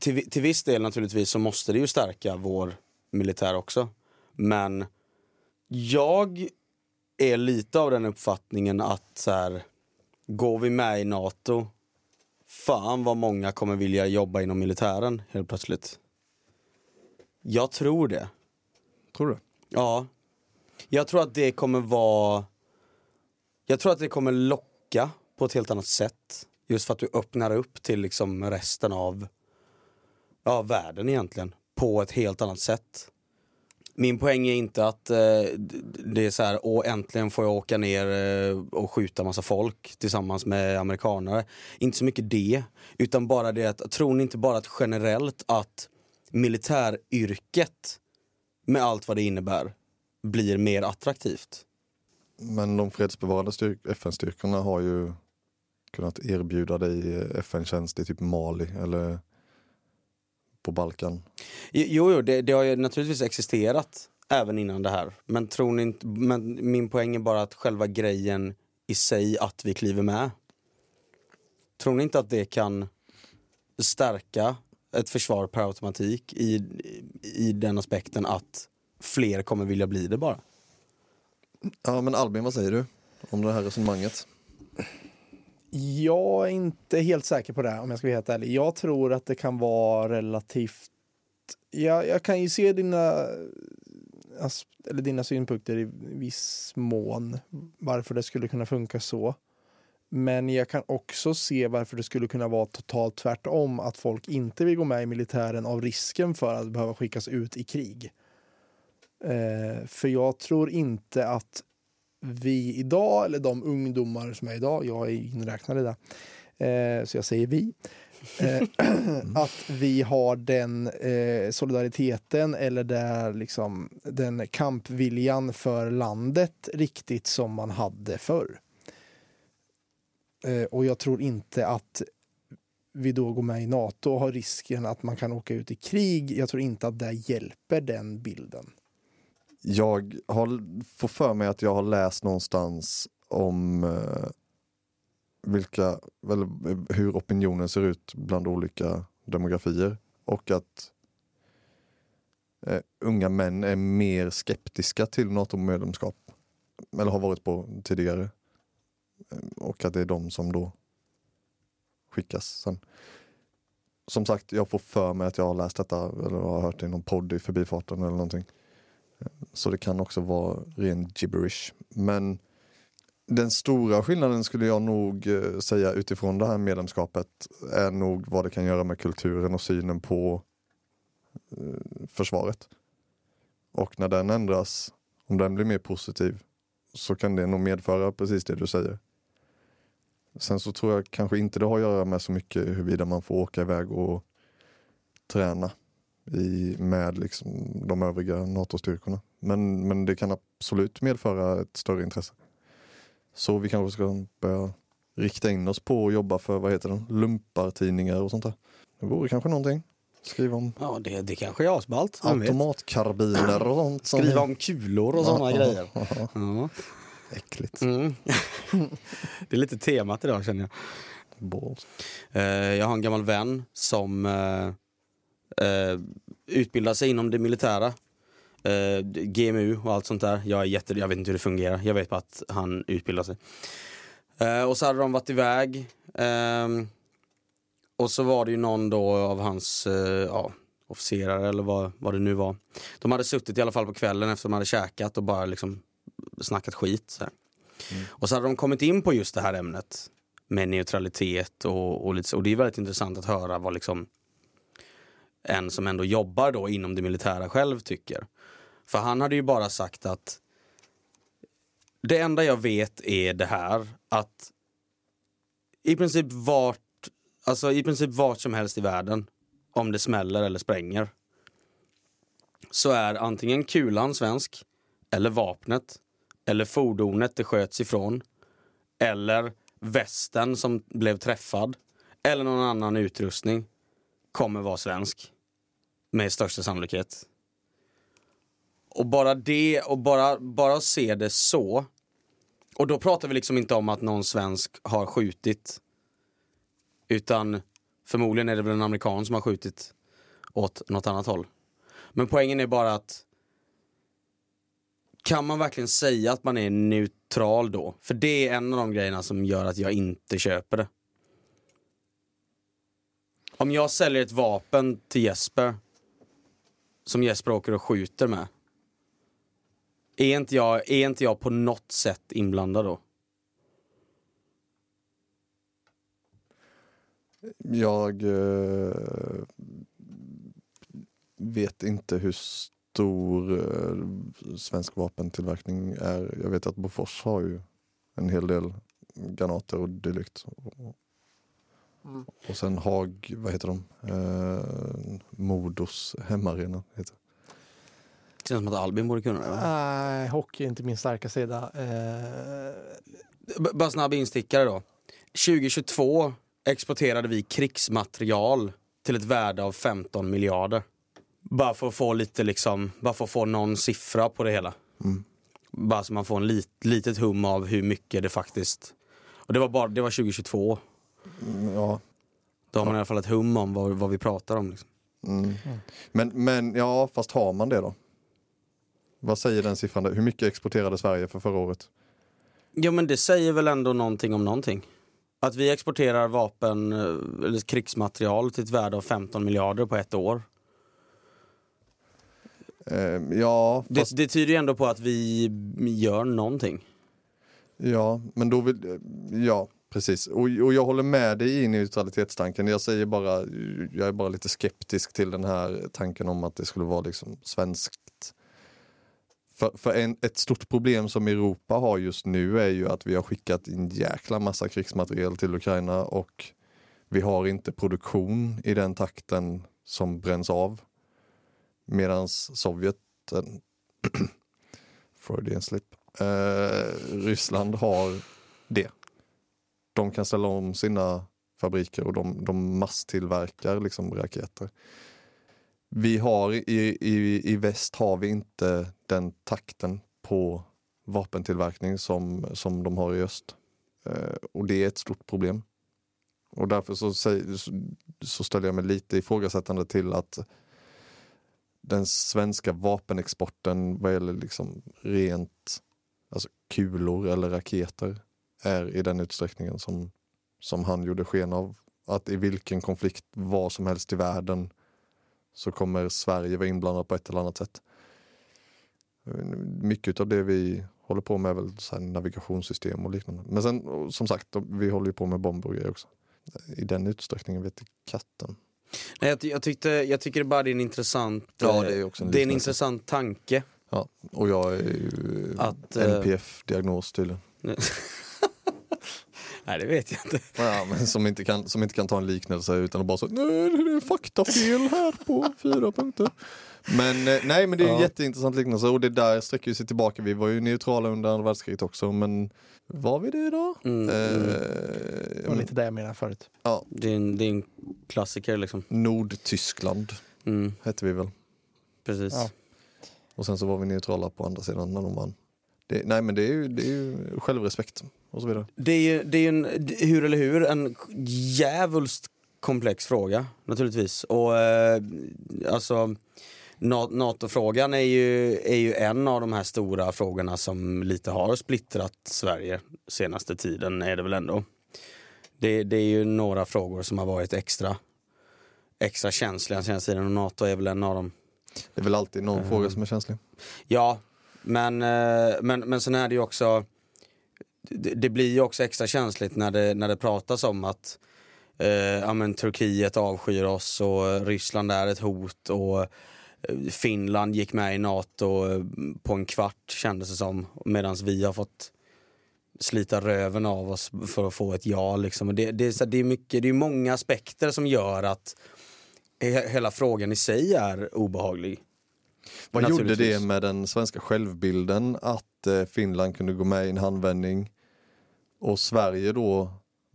till, till viss del naturligtvis så måste det ju stärka vår militär också. Men jag är lite av den uppfattningen att så här, går vi med i NATO, fan vad många kommer vilja jobba inom militären helt plötsligt. Jag tror det. Tror du? Ja. Jag tror att det kommer vara... Jag tror att det kommer locka på ett helt annat sätt. Just för att du öppnar upp till liksom resten av ja, världen egentligen. På ett helt annat sätt. Min poäng är inte att eh, det är så här, åh äntligen får jag åka ner eh, och skjuta massa folk tillsammans med amerikanare. Inte så mycket det, utan bara det att, tror ni inte bara att generellt att militäryrket med allt vad det innebär blir mer attraktivt? Men de fredsbevarande styrk- FN-styrkorna har ju kunnat erbjuda dig FN-tjänst i typ Mali eller på Balkan. Jo, jo det, det har ju naturligtvis existerat även innan det här. Men, tror ni inte, men min poäng är bara att själva grejen i sig att vi kliver med. Tror ni inte att det kan stärka ett försvar per automatik i, i den aspekten att fler kommer vilja bli det bara? Ja men Albin, vad säger du om det här resonemanget? Jag är inte helt säker på det om jag ska vara helt ärlig. Jag tror att det kan vara relativt... Jag, jag kan ju se dina, eller dina synpunkter i viss mån varför det skulle kunna funka så. Men jag kan också se varför det skulle kunna vara totalt tvärtom. Att folk inte vill gå med i militären av risken för att behöva skickas ut i krig. Eh, för jag tror inte att vi idag, eller de ungdomar som är idag, jag är inräknad i det, eh, så jag säger vi, eh, [laughs] [clears throat] att vi har den eh, solidariteten eller där liksom, den kampviljan för landet riktigt som man hade förr. Eh, och jag tror inte att vi då går med i NATO och har risken att man kan åka ut i krig. Jag tror inte att det hjälper den bilden. Jag har, får för mig att jag har läst någonstans om eh, vilka, väl, hur opinionen ser ut bland olika demografier och att eh, unga män är mer skeptiska till NATO-medlemskap eller har varit på tidigare. Och att det är de som då skickas sen. Som sagt, jag får för mig att jag har läst detta eller har hört det i någon podd i förbifarten eller någonting. Så det kan också vara ren gibberish. Men den stora skillnaden skulle jag nog eh, säga utifrån det här medlemskapet är nog vad det kan göra med kulturen och synen på eh, försvaret. Och när den ändras, om den blir mer positiv, så kan det nog medföra precis det du säger. Sen så tror jag kanske inte det har att göra med så mycket huruvida man får åka iväg och träna i, med liksom de övriga NATO-styrkorna. Men, men det kan absolut medföra ett större intresse. Så vi kanske ska börja rikta in oss på att jobba för, vad heter det, lumpartidningar och sånt där. Det vore kanske någonting. Skriva om Ja, det, det kanske är asballt. automatkarbiner och sånt. Skriva om kulor och sådana Ja, grejer. ja, [laughs] ja. Ja. Äckligt. Mm. [laughs] det är lite temat idag känner jag. Balls. Eh, jag har en gammal vän som eh, eh, utbildar sig inom det militära. GMU och allt sånt där. Jag, är jätte, jag vet inte hur det fungerar. Jag vet bara att han utbildar sig. Och så hade de varit iväg. ehm, och så var det ju någon då av hans ja, officerare eller vad, vad det nu var. De hade suttit i alla fall på kvällen efter de hade käkat och bara liksom snackat skit. Så här. Mm. Och så hade de kommit in på just det här ämnet med neutralitet och, och lite. Och det är väldigt intressant att höra vad liksom en som ändå jobbar då inom det militära själv tycker. För han hade ju bara sagt att det enda jag vet är det här att i princip vart, alltså i princip vart som helst i världen, om det smäller eller spränger, så är antingen kulan svensk, eller vapnet, eller fordonet det sköts ifrån, eller västen som blev träffad, eller någon annan utrustning kommer vara svensk. Med största sannolikhet. Och bara det, och bara, bara se det så. Och då pratar vi liksom inte om att någon svensk har skjutit. Utan förmodligen är det väl en amerikan som har skjutit åt något annat håll. Men poängen är bara att kan man verkligen säga att man är neutral då? För det är en av de grejerna som gör att jag inte köper det. Om jag säljer ett vapen till Jesper som Jesper åker och skjuter med. Är inte jag, är inte jag på något sätt inblandad då? Jag eh, vet inte hur stor eh, svensk vapentillverkning är. Jag vet att Bofors har ju en hel del granater och dylikt. Mm. Och sen Haag, vad heter de? Eh, Modos hemmaarena heter det. Det känns som att Albin borde kunna det. Nej, hockey är inte min starka sida. Eh, Bara snabb instickare då. 2022 exporterade vi krigsmaterial till ett värde av 15 miljarder. Bara för att få lite liksom, bara för att få någon siffra på det hela. Mm. Bara så man får en lit, litet hum av hur mycket det faktiskt... Och det var, bara, det var 2022. Mm, Ja, Då har man i alla fall ett hum om vad, vad vi pratar om. Liksom. Mm. Men, men ja, fast har man det då? Vad säger den siffran? där? Hur mycket exporterade Sverige för förra året? Jo men det säger väl ändå någonting om någonting. Att vi exporterar vapen eh, eller krigsmaterial till ett värde av 15 miljarder på ett år. Eh, ja, fast, Det, det tyder ju ändå på att vi gör någonting. ja, men då vill, ja, precis. Och, och jag håller med dig i neutralitetstanken. Jag säger bara, jag är bara lite skeptisk till den här tanken om att det skulle vara liksom svenskt. För, för en, ett stort problem som Europa har just nu är ju att vi har skickat en jäkla massa krigsmateriel till Ukraina och vi har inte produktion i den takten som bränns av. Medan Sovjet, eh, [clears throat] Freudian slip, eh, Ryssland har det. De kan ställa om sina fabriker och de, de masstillverkar liksom raketer. Vi har i, i, i väst har vi inte den takten på vapentillverkning som, som de har i öst. Eh, och det är ett stort problem. Och därför så, så, så ställer jag mig lite ifrågasättande till att den svenska vapenexporten vad gäller liksom rent alltså kulor eller raketer är i den utsträckningen som, som han gjorde sken av. Att i vilken konflikt vad som helst i världen så kommer Sverige vara inblandat på ett eller annat sätt. Mycket av det vi håller på med är väl så navigationssystem och liknande. Men sen som sagt, vi håller ju på med bomber och grejer också. I den utsträckningen vet katten. Nej, jag, jag, tyckte, jag tycker bara det är en intressant, ja, det är, också en, det är en intressant tanke. Ja, och jag är ju att, eh, NPF-diagnos tydligen. [laughs] Nej det vet jag inte. Ja, men som, inte kan, som inte kan ta en liknelse utan att bara så nej det är faktafel här på fyra punkter. Men eh, nej men det är en ja. jätteintressant liknelse och det där sträcker sig tillbaka. Vi var ju neutrala under andra världskriget också men var vi det då? Mm, eh, mm. Det var lite det jag menade förut. Ja. Det, är en, det är en klassiker liksom. Nordtyskland mm. hette vi väl. Precis. Ja. Och sen så var vi neutrala på andra sidan när de vann. Det, nej men det är, ju, det är ju självrespekt och så vidare. Det är ju, det är en, hur eller hur, en djävulskt komplex fråga naturligtvis. Och eh, alltså NATO-frågan är ju, är ju en av de här stora frågorna som lite har splittrat Sverige senaste tiden är det väl ändå. Det, det är ju några frågor som har varit extra, extra känsliga senaste tiden och NATO är väl en av dem. Det är väl alltid någon mm. fråga som är känslig. Ja, men, eh, men, men sen är det ju också det, det blir ju också extra känsligt när det, när det pratas om att eh, ja, men Turkiet avskyr oss och Ryssland är ett hot och eh, Finland gick med i NATO eh, på en kvart kändes det som medan vi har fått slita röven av oss för att få ett ja. Liksom. Det, det, det, är mycket, det är många aspekter som gör att hela frågan i sig är obehaglig. Vad gjorde det med den svenska självbilden att eh, Finland kunde gå med i en handvändning och Sverige då,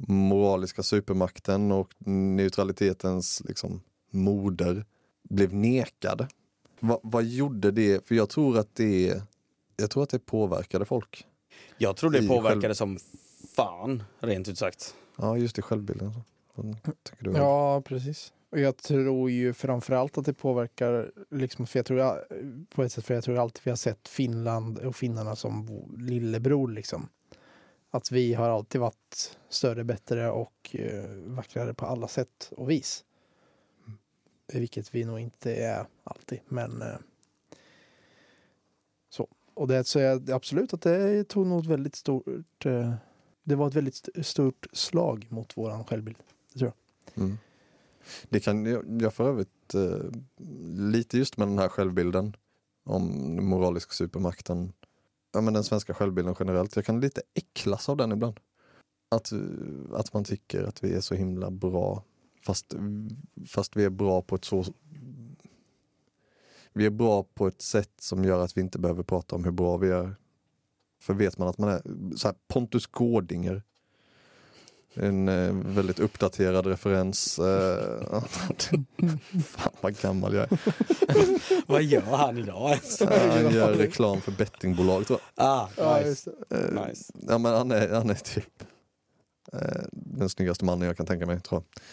moraliska supermakten och neutralitetens liksom, moder, blev nekad? Va, vad gjorde det? För jag tror att det, jag tror att det påverkade folk. Jag tror det påverkade själv... som fan, rent ut sagt. Ja, just det, självbilden. Ja, precis. Och jag tror ju framförallt att det påverkar, liksom, för jag tror, på ett sätt, för jag tror alltid vi har sett Finland och finnarna som lillebror liksom. Att vi har alltid varit större, bättre och eh, vackrare på alla sätt och vis. Mm. Vilket vi nog inte är alltid, men eh, så. Och det så jag absolut att det tog nog ett väldigt stort, eh, det var ett väldigt stort slag mot våran självbild. Det tror jag. Mm. Det kan jag för övrigt eh, lite just med den här självbilden om den moraliska supermakten. Ja, men den svenska självbilden generellt. Jag kan lite äcklas av den ibland. Att, eh, att man tycker att vi är så himla bra fast, fast vi är bra på ett så vi är bra på ett sätt som gör att vi inte behöver prata om hur bra vi är. För vet man att man är så här Pontus Gårdinger en eh, väldigt uppdaterad referens. Eh, [laughs] fan vad gammal jag är. [laughs] vad gör han idag ens? han gör [laughs] reklam för bettingbolag tror jag. Ah, nice. Eh, nice. Ja men han är, han är typ eh, den snyggaste mannen jag kan tänka mig tror jag.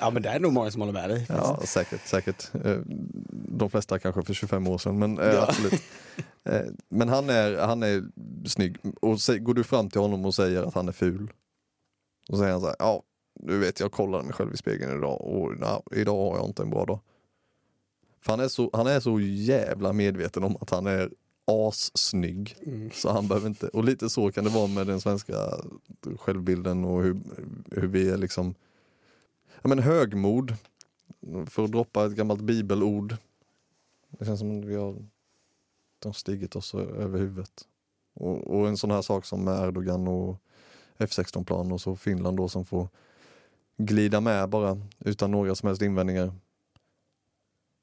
ja men det är nog många som håller med dig. Ja säkert, säkert. Eh, de flesta kanske för 25 år sedan men ja. absolut. Men han är, han är snygg och går du fram till honom och säger att han är ful och så säger han så här, ja, du vet jag kollade mig själv i spegeln idag och na, idag har jag inte en bra dag. För han är, så, han är så jävla medveten om att han är assnygg. Mm. Så han behöver inte, och lite så kan det vara med den svenska självbilden och hur, hur vi är liksom, ja men högmod, för att droppa ett gammalt bibelord. Det känns som att vi har, de stigit oss över huvudet. Och, och en sån här sak som med Erdogan och F16-plan och så Finland då som får glida med bara utan några som helst invändningar.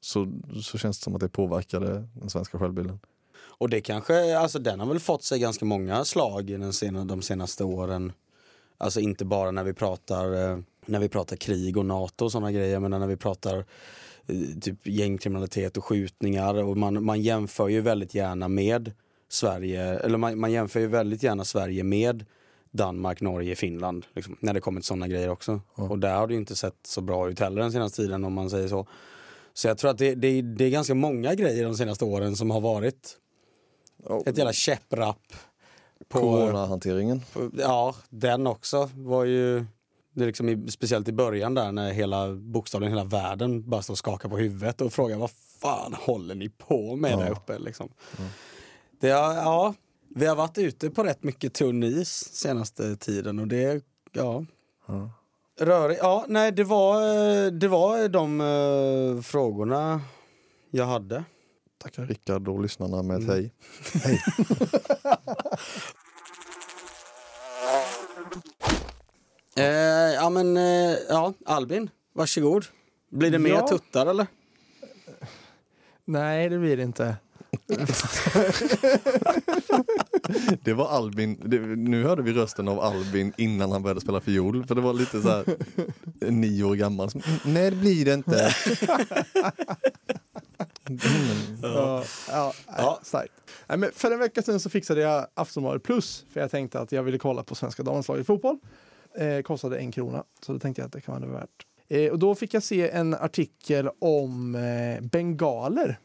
Så, så känns det som att det påverkade den svenska självbilden. Och det kanske, alltså den har väl fått sig ganska många slag den sena, de senaste åren. Alltså inte bara när vi pratar, eh, när vi pratar krig och NATO och sådana grejer, men när vi pratar eh, typ gängkriminalitet och skjutningar och man, man jämför ju väldigt gärna med Sverige, eller man, man jämför ju väldigt gärna Sverige med Danmark, Norge, Finland. Liksom, när det kommer till sådana grejer också. Och där har det ju inte sett så bra ut heller den senaste tiden om man säger så. Så jag tror att det, det, det är ganska många grejer de senaste åren som har varit ett jävla käpprapp. På, Coronahanteringen. på, ja, den också var ju det är liksom i, speciellt i början där när hela bokstavligen hela världen bara står och skakar på huvudet och frågar vad fan håller ni på med Ja. där uppe liksom. Det har, ja, vi har varit ute på rätt mycket tunn is senaste tiden och det, ja. Ja. Rörig, ja, nej det var, det var de eh, frågorna jag hade. Tackar Rickard och lyssnarna med Mm. hej. Hej. [laughs] Eh, ja men, eh, ja Albin, varsågod. Blir det mer Ja. tuttar eller? Nej, det blir det inte. [laughs] Det var Albin, det, nu hörde vi rösten av Albin innan han började spela fiol. För det var lite så här nio år gammal. som, "Mm, Nej det blir det inte. Mm. [laughs] Ja, ja, ja. starkt. Nej, men för en vecka sedan så fixade jag Aftonbladet Plus för jag tänkte att jag ville kolla på svenska damlandslaget i fotboll. Eh, kostade en krona, så då tänkte jag att det kan vara värt. Eh, och då fick jag se en artikel om eh, bengaler.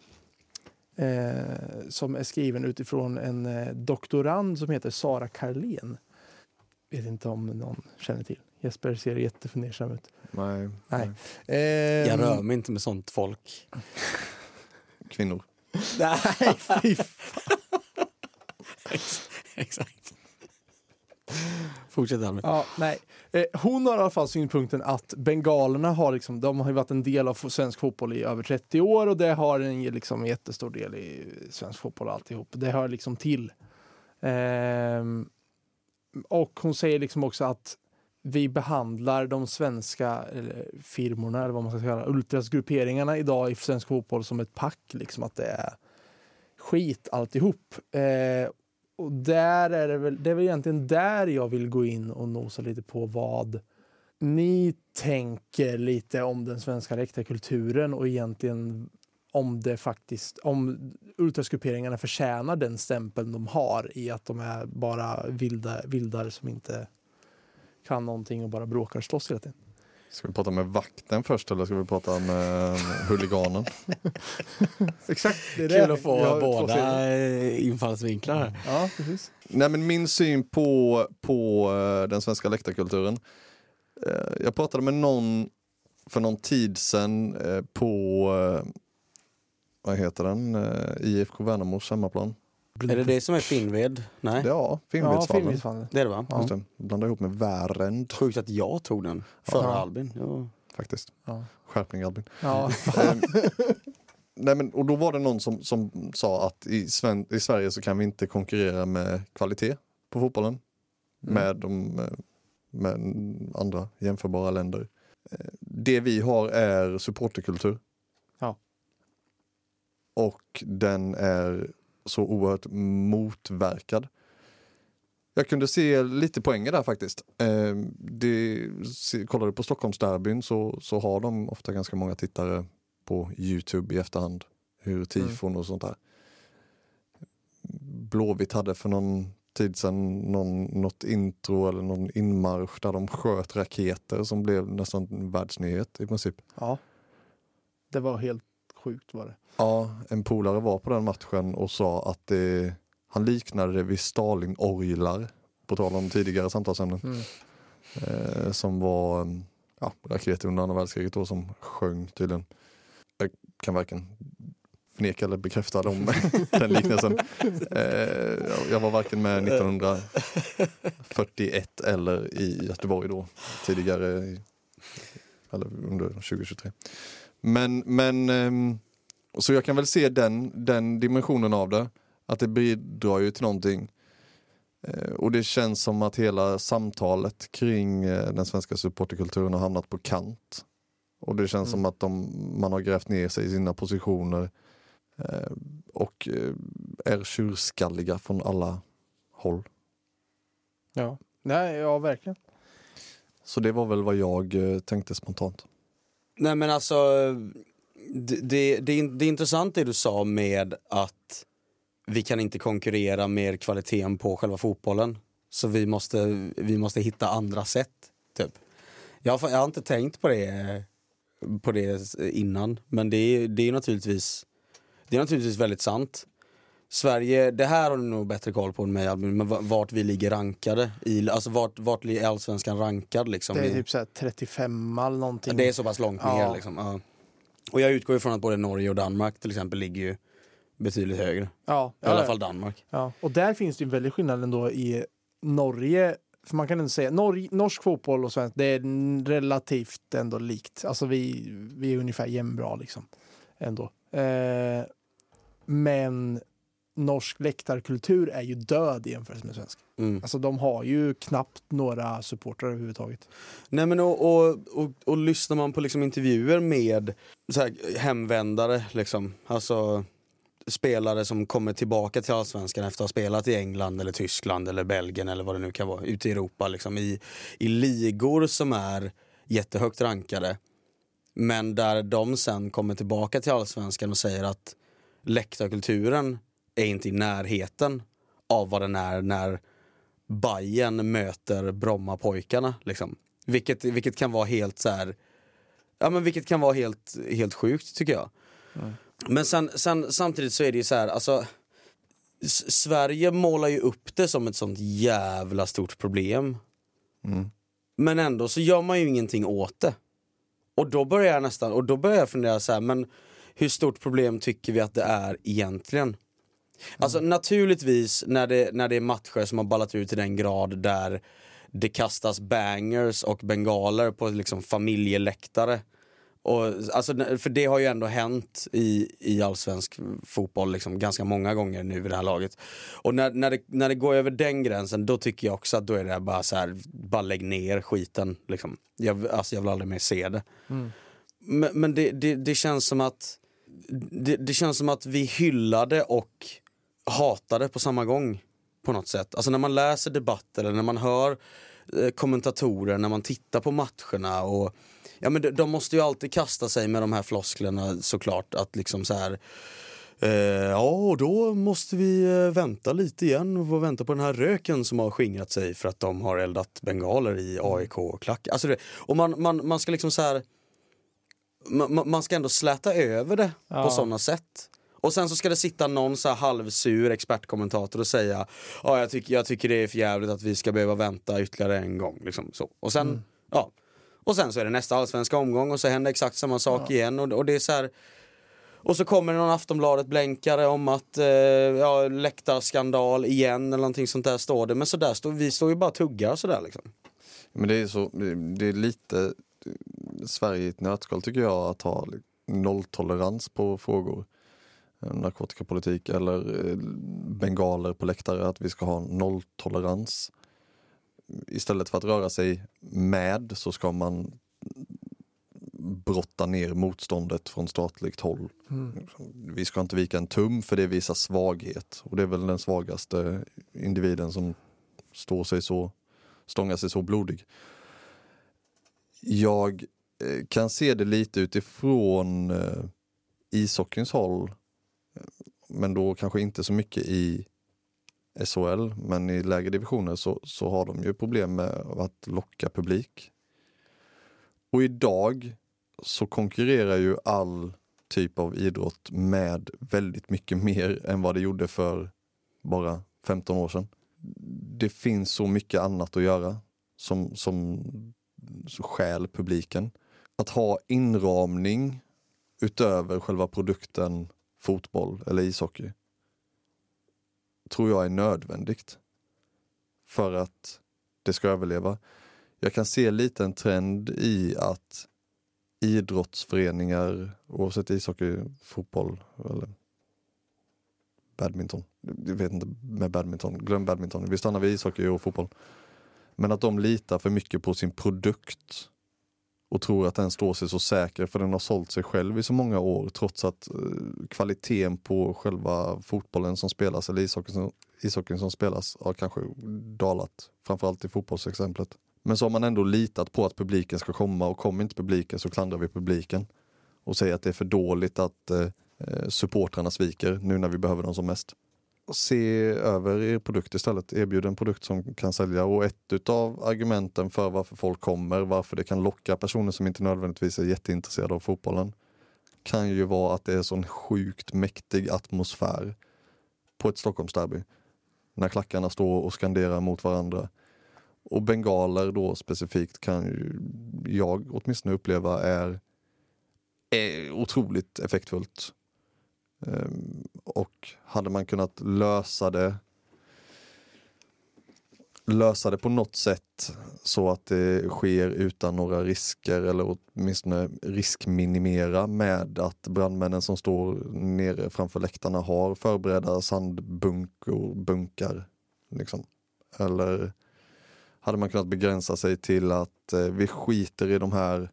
Eh, som är skriven utifrån en eh, doktorand som heter Sara Karlén. Vet inte om någon känner till. Jesper ser jättefundersam ut. Nej, Nej. Eh, Jag rör mig inte med sånt folk. kvinnor. Nej, fy [laughs] exakt. Fortsätt Albin. Ja, nej. Eh, hon har i alla fall synpunkten att bengalerna har, liksom, de har varit en del av svensk fotboll i över 30 år och det har en liksom, jättestor del i svensk fotboll och alltihop. Det hör liksom till. Ehm, och hon säger liksom också att vi behandlar de svenska eller, firmorna, eller vad man ska kalla ultrasgrupperingarna idag i svensk fotboll som ett pack. Liksom att det är skit alltihop. Eh, och där är det väl, det är väl egentligen där jag vill gå in och nosa lite på vad ni tänker lite om den svenska läktarkulturen och egentligen om det faktiskt, om ultrasgrupperingarna förtjänar den stämpeln de har i att de är bara vilda, vildar som inte kan någonting och bara bråkar och slåss hela tiden. Ska vi prata med vakten först eller ska vi prata med huliganen? [laughs] Exakt, det är Kul det. att få två båda infallsvinklar här. Ja, precis. Nej men min syn på, på eh, den svenska läktarkulturen. Eh, Jag pratade med någon för någon tid sedan eh, på, vad heter den, IFK Värnamos hemmaplan. Är det det som är Finnved? Nej, Ja, Ja, Finnvedsvallen. filmissfallen. det är det va? Just det, blanda ihop med Värend Sjukt att jag tog den före Ja. Albin. Ja. faktiskt. Ja. Skärpning Albin. Ja. [laughs] Ehm, Nej, men, och då var det någon som, som sa att i, Sven, i Sverige så kan vi inte konkurrera med kvalitet på fotbollen Mm. med, de, med andra jämförbara länder. Eh, Det vi har är supporterkultur. Ja. Och den är så oerhört motverkad. Jag kunde se lite poänger där faktiskt. Eh, det, se, kollar du på Stockholmsderbyn så, så har de ofta ganska många tittare på Youtube i efterhand. Hur tifon och sånt där. Blåvitt hade för någon tid sedan någon, något intro eller någon inmarsch där de sköt raketer som blev nästan en världsnyhet i princip. ja. Det var helt sjukt var det. Ja, en polare var på den matchen och sa att det, han liknade det vid Stalin-orglar, på tal om tidigare samtalsämnen, Mm. eh, som var ja, raketer under andra världskriget då som sjöng tydligen. Jag kan varken förneka eller bekräfta dem, [laughs] den liknelsen. Eh, jag var varken med 1941 eller i Göteborg då, tidigare, i- eller under 2023. Men, men ehm, så jag kan väl se den, den dimensionen av det. Att det bidrar ju till någonting. Eh, och det känns som att hela samtalet kring eh, den svenska supporterkulturen har hamnat på kant. Och det känns Mm. som att de, man har grävt ner sig i sina positioner eh, och är tjurskalliga från alla håll. Ja. Nej, ja verkligen. Så det var väl vad jag tänkte spontant. Nej men alltså, det, det, det, är- intressant det du sa med att vi kan inte konkurrera med kvaliteten på själva fotbollen. Så vi måste, vi måste hitta andra sätt. Typ. Jag, har- jag har inte tänkt på det, på det innan, men det det är naturligtvis det är naturligtvis väldigt sant. Sverige, det här har du nog bättre koll på än mig Albin, men va- vart vi ligger rankade. I, alltså vart, vart är allsvenskan rankad liksom? Det är typ så här 35 eller någonting. det är så pass långt Ja. ner liksom. Ja. Och jag utgår ifrån att både Norge och Danmark till exempel ligger ju betydligt högre. ja, I alla ja, fall Danmark. Ja. Och där finns det ju en väldig skillnad ändå i Norge. För man kan ändå säga, Norge, norsk fotboll och svensk, det är relativt ändå likt. Alltså vi, vi är ungefär jämnbra liksom. Ändå. Eh, men norsk läktarkultur är ju död i jämförelse med svensk. Mm. Alltså de har ju knappt några supportrar överhuvudtaget. Nej men och, och, och, och lyssnar man på liksom intervjuer med här, hemvändare, liksom, alltså spelare som kommer tillbaka till allsvenskan efter att ha spelat i England eller Tyskland eller Belgien eller vad det nu kan vara, ute i Europa liksom, i, i ligor som är jättehögt rankade. Men där de sen kommer tillbaka till allsvenskan och säger att läktarkulturen är inte i närheten av vad den är när Bayern möter Brommapojkarna. Liksom. Vilket, vilket kan vara helt så här, ja men vilket kan vara helt, helt sjukt tycker jag. Men sen, sen, samtidigt så är det ju så här, alltså Sverige målar ju upp det som ett sånt jävla stort problem. Mm. Men ändå så gör man ju ingenting åt det. Och då börjar jag nästan, och då börjar jag fundera så här, men hur stort problem tycker vi att det är egentligen? Alltså naturligtvis när det, när det är matcher som har ballat ut till den grad där det kastas bangers och bengaler på liksom familjeläktare. Och, alltså, för det har ju ändå hänt i, i allsvensk fotboll liksom, ganska många gånger nu vid det här laget. Och när, när, det, när det går över den gränsen då tycker jag också att då är det bara så här, bara lägg ner skiten. Liksom. Jag, alltså, jag vill aldrig mer se det. Men, men det, det, det känns som att det, det känns som att vi hyllade och hatade på samma gång på något sätt. Alltså när man läser debatter eller när man hör eh, kommentatorer, när man tittar på matcherna och Ja men de, de måste ju alltid kasta sig med de här flosklerna såklart att liksom så här eh, Ja och då måste vi eh, vänta lite igen och få vänta på den här röken som har skingrat sig för att de har eldat bengaler i AIK-klack. Alltså det, och man, man, man ska liksom så här man, man- ska ändå släta över det på Ja. sådana sätt. Och sen så ska det sitta någon så här halvsur expertkommentator och säga ja jag tycker, jag tycker det är för jävligt att vi ska behöva vänta ytterligare en gång. Liksom, så. Och sen, ja. Och sen så är det nästa allsvenska omgång och så händer exakt samma sak igen och, och det är så här och så kommer någon Aftonbladet-blänkare om att eh, ja, läktarskandal igen eller någonting sånt där står det. Men så där står vi står ju bara och tuggar sådär liksom. Men det är, så, det- är lite Sverige i ett nötskal tycker jag att ha nolltolerans på frågor. Eh, Narkotikapolitik eller eh, bengaler på läktare, att vi ska ha nolltolerans. Istället för att röra sig med så ska man brotta ner motståndet från statligt håll. Vi ska inte vika en tum för det visar svaghet och det är väl den svagaste individen som står sig så, stångar sig så blodig. Jag eh, kan se det lite utifrån eh, ishockeyns håll, men då kanske inte så mycket i SHL, men i lägre divisioner så, så har de ju problem med att locka publik. Och idag så konkurrerar ju all typ av idrott med väldigt mycket mer än vad det gjorde för bara 15 år sedan. Det finns så mycket annat att göra som, som stjäl publiken. Att ha inramning utöver själva produkten fotboll eller ishockey tror jag är nödvändigt för att det ska överleva. Jag kan se lite en trend i att idrottsföreningar, oavsett ishockey, fotboll eller badminton. Jag vet inte med badminton, glöm badminton. Vi stannar vid ishockey och fotboll. Men att de litar för mycket på sin produkt och tror att den står sig så säker för den har sålt sig själv i så många år trots att eh, kvaliteten på själva fotbollen som spelas eller ishockeyn som, ishockeyn som spelas har kanske dalat. Framförallt i fotbollsexemplet. Men så har man ändå litat på att publiken ska komma och kommer inte publiken så klandrar vi publiken. och säger att det är för dåligt att eh, eh, supportrarna sviker nu när vi behöver dem som mest. Se över er produkt istället, erbjud en produkt som kan sälja och ett utav argumenten för varför folk kommer, varför det kan locka personer som inte nödvändigtvis är jätteintresserade av fotbollen kan ju vara att det är sån sjukt mäktig atmosfär på ett Stockholmsderby. När klackarna står och skanderar mot varandra. Och bengaler då specifikt kan ju jag åtminstone uppleva är, är otroligt effektfullt. Um, hade man kunnat lösa det lösa det på något sätt så att det sker utan några risker eller åtminstone riskminimera med att brandmännen som står nere framför läktarna har förberedda sandbunkor, bunkar. Liksom. Eller hade man kunnat begränsa sig till att eh, vi skiter i de här,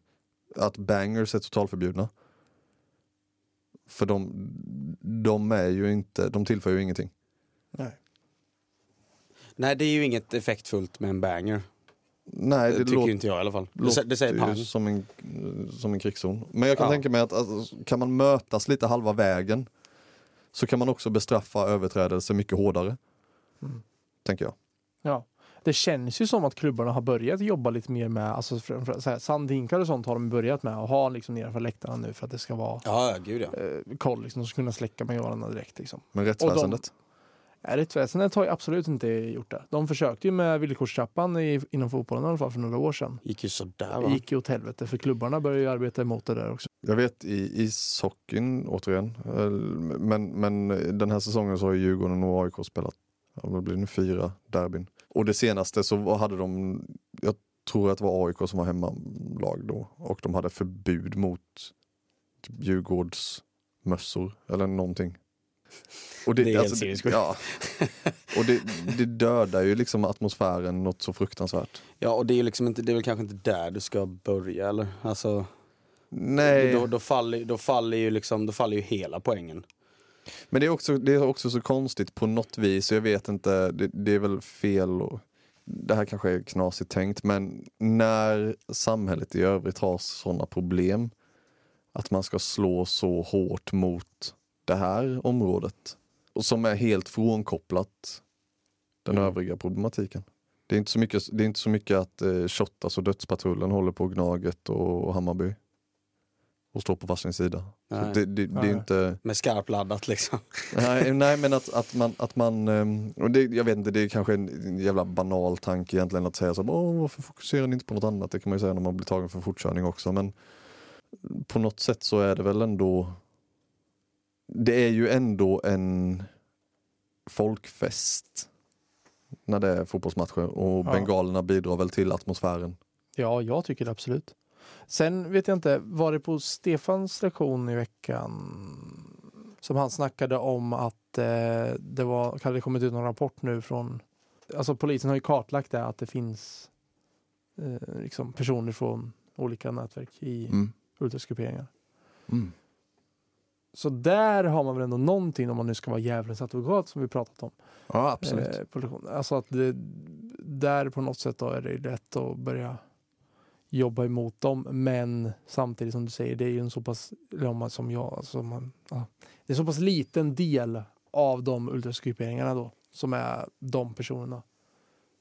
att bangers är totalförbjudna. För de, de är ju inte, de tillför ju ingenting. Nej. Nej det är ju inget effektfullt med en banger. Nej, Det det tycker låter, inte jag i alla fall. Det, det säger pang. som en, som en krigszon. Men jag kan Ja. tänka mig att alltså, kan man mötas lite halva vägen så kan man också bestraffa överträdelser mycket hårdare. Mm. Tänker jag. Ja. Det känns ju som att klubbarna har börjat jobba lite mer med, alltså för, för, så här, sandhinkar och sånt har de börjat med att ha liksom nedanför läktarna nu för att det ska vara Ja, gud ja. eh, koll, liksom, de ska kunna släcka med varandra direkt. Liksom. Men rättsväsendet? Ja, Rättsväsendet har ju absolut inte gjort det. De försökte ju med villkorstrappan i, inom fotbollen i alla fall för några år sedan. Gick ju sådär Det va. gick ju åt helvete för klubbarna började ju arbeta emot det där också. Jag vet i ishockeyn återigen, eh, men, men den här säsongen så har ju Djurgården och AIK spelat, vad blir det nu, fyra derbyn. Och det senaste så hade de, jag tror att det var AIK som var hemmalag då, och de hade förbud mot typ Djurgårdsmössor eller någonting. Och Det är helt sinnessjukt. ja. [laughs] Och det, det dödar ju liksom atmosfären något så fruktansvärt. Ja och det är ju liksom inte, det är väl kanske inte där du ska börja eller? Alltså, Nej. då, då, faller, då faller ju liksom, då faller ju hela poängen. Men det är, också, det är också så konstigt på något vis, jag vet inte, det, det är väl fel och det här kanske är knasigt tänkt, men när samhället i övrigt har sådana problem, att man ska slå så hårt mot det här området, och som är helt frånkopplat den Mm. övriga problematiken. Det är inte så mycket, det är inte så mycket att eh, Shottaz och Dödspatrullen håller på Gnaget och, och Hammarby och står på varsin sida. Det, det, det är inte... Med skarpladdat liksom. [laughs] Nej, nej men att, att man, att man ehm, och det, jag vet inte, det är kanske en jävla banal tanke egentligen att säga så Åh, varför fokuserar ni inte på något annat? Det kan man ju säga när man blir tagen för fortkörning också men på något sätt så är det väl ändå det är ju ändå en folkfest när det är fotbollsmatcher och Ja. bengalerna bidrar väl till atmosfären. Ja, jag tycker det absolut. Sen vet jag inte, var det på Stefans lektion i veckan som han snackade om att eh, det var, hade kommit ut någon rapport nu från, alltså polisen har ju kartlagt det att det finns eh, liksom personer från olika nätverk i Mm. ultrasgrupperingar. Mm. Så där har man väl ändå någonting om man nu ska vara djävulens advokat som vi pratat om. Ja absolut. Eh, alltså att det, där på något sätt då är det lätt att börja jobba emot dem. Men samtidigt som du säger, det är ju en så pass, eller om man, som jag, alltså man, ja, det är så pass liten del av de ultrasgrupperingarna då som är de personerna.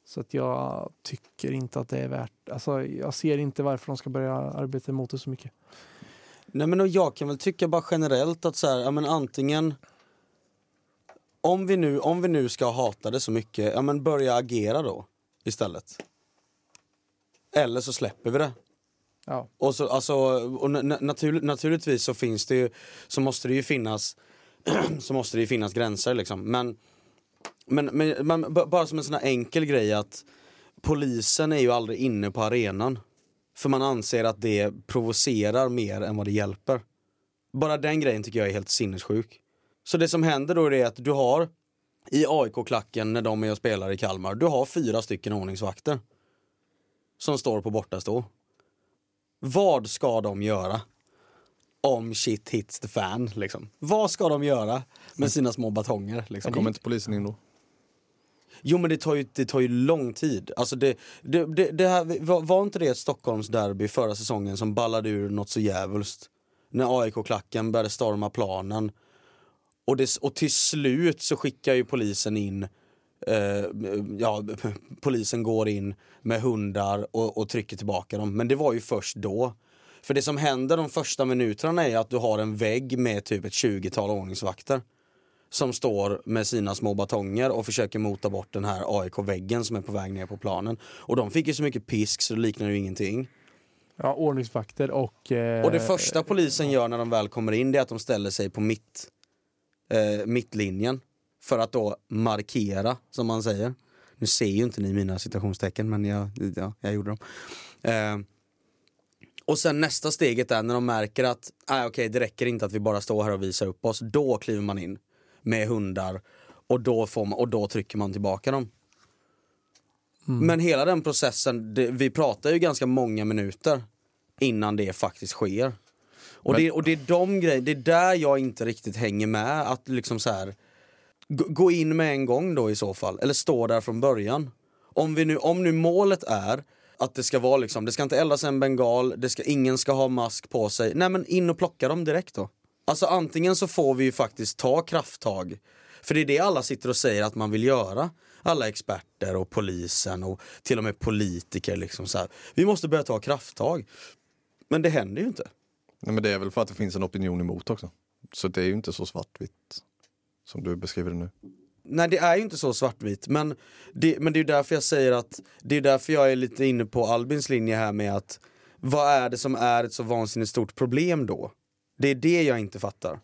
Så att jag tycker inte att det är värt, alltså jag ser inte varför de ska börja arbeta emot det så mycket. Nej men och jag kan väl tycka bara generellt att så här, ja men antingen om vi, nu, om vi nu ska hata det så mycket, ja men börja agera då istället. Eller så släpper vi det. Ja, Och så, alltså, och na- natur, naturligtvis så finns det ju, så måste det ju finnas, [clears throat] så måste det ju finnas gränser liksom. Men, men, men, men bara som en sån här enkel grej att polisen är ju aldrig inne på arenan. För man anser att det provocerar mer än vad det hjälper. Bara den grejen tycker jag är helt sinnessjuk. Så det som händer då är att du har i AIK-klacken när de är och spelar i Kalmar, du har fyra stycken ordningsvakter. Som står på bortastå. Vad ska de göra? Om shit hits the fan liksom. Vad ska de göra med sina små batonger liksom? Kommer inte polisen in då? Jo men det tar ju, det tar ju lång tid. Alltså det, det, det, det här, var, var inte det ett Stockholms derby förra säsongen som ballade ur något så jävulst? när AIK-klacken började storma planen. Och, det, och till slut så skickar ju polisen in eh, ja, [laughs] polisen går in med hundar och, och trycker tillbaka dem. Men det var ju först då. För det som händer de första minuterna är att du har en vägg med typ ett 20-tal ordningsvakter. Som står med sina små batonger och försöker mota bort den här AIK-väggen som är på väg ner på planen. Och de fick ju så mycket pisk så det liknar ju ingenting. Ja, ordningsvakter och... Eh, Och det första polisen gör när de väl kommer in det är att de ställer sig på mitt, eh, mittlinjen. För att då markera, som man säger. Nu ser ju inte ni mina citationstecken men jag, ja, jag gjorde dem. Eh, och sen nästa steget är när de märker att ah, okay, det räcker inte att vi bara står här och visar upp oss. Då kliver man in med hundar och då, får man, och då trycker man tillbaka dem. Men hela den processen, det, vi pratar ju ganska många minuter innan det faktiskt sker. Och, Men- det, och det är de grejer, det är där jag inte riktigt hänger med. Att liksom så här, gå, in med en gång då i så fall, eller stå där från början. Om, vi nu, om nu målet är att det ska vara liksom, det ska inte eldas en bengal, det ska, ingen ska ha mask på sig. Nej men in och plocka dem direkt då. Alltså antingen så får vi ju faktiskt ta krafttag. För det är det alla sitter och säger att man vill göra. Alla experter och polisen och till och med politiker liksom så här. Vi måste börja ta krafttag. Men det händer ju inte. Nej, men det är väl för att det finns en opinion emot också. Så det är ju inte så svartvitt som du beskriver det nu. Nej det är ju inte så svartvitt men det, men det är därför jag säger att Det är därför jag är lite inne på Albins linje här med att Vad är det som är ett så vansinnigt stort problem då? Det är det jag inte fattar.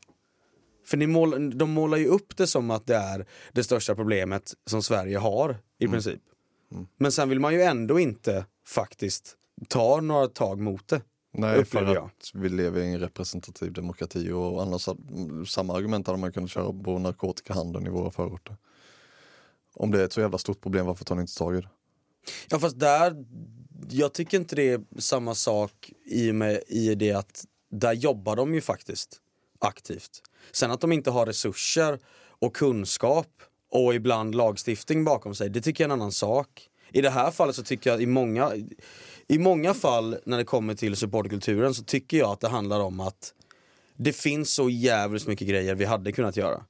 För ni mål, de målar ju upp det som att det är det största problemet som Sverige har i princip. Men sen vill man ju ändå inte faktiskt ta några tag mot det Nej, för jag. att vi lever i en representativ demokrati och annars samma argument hade man kunnat köra på narkotikahandeln i våra förorter. Om det är ett så jävla stort problem, varför tar ni inte tag i det? Ja fast där, jag tycker inte det är samma sak i, och med, i det att där jobbar de ju faktiskt aktivt. Sen att de inte har resurser och kunskap och ibland lagstiftning bakom sig, det tycker jag är en annan sak. I det här fallet så tycker jag i många, i många fall när det kommer till supportkulturen så tycker jag att det handlar om att det finns så jävligt mycket grejer vi hade kunnat göra.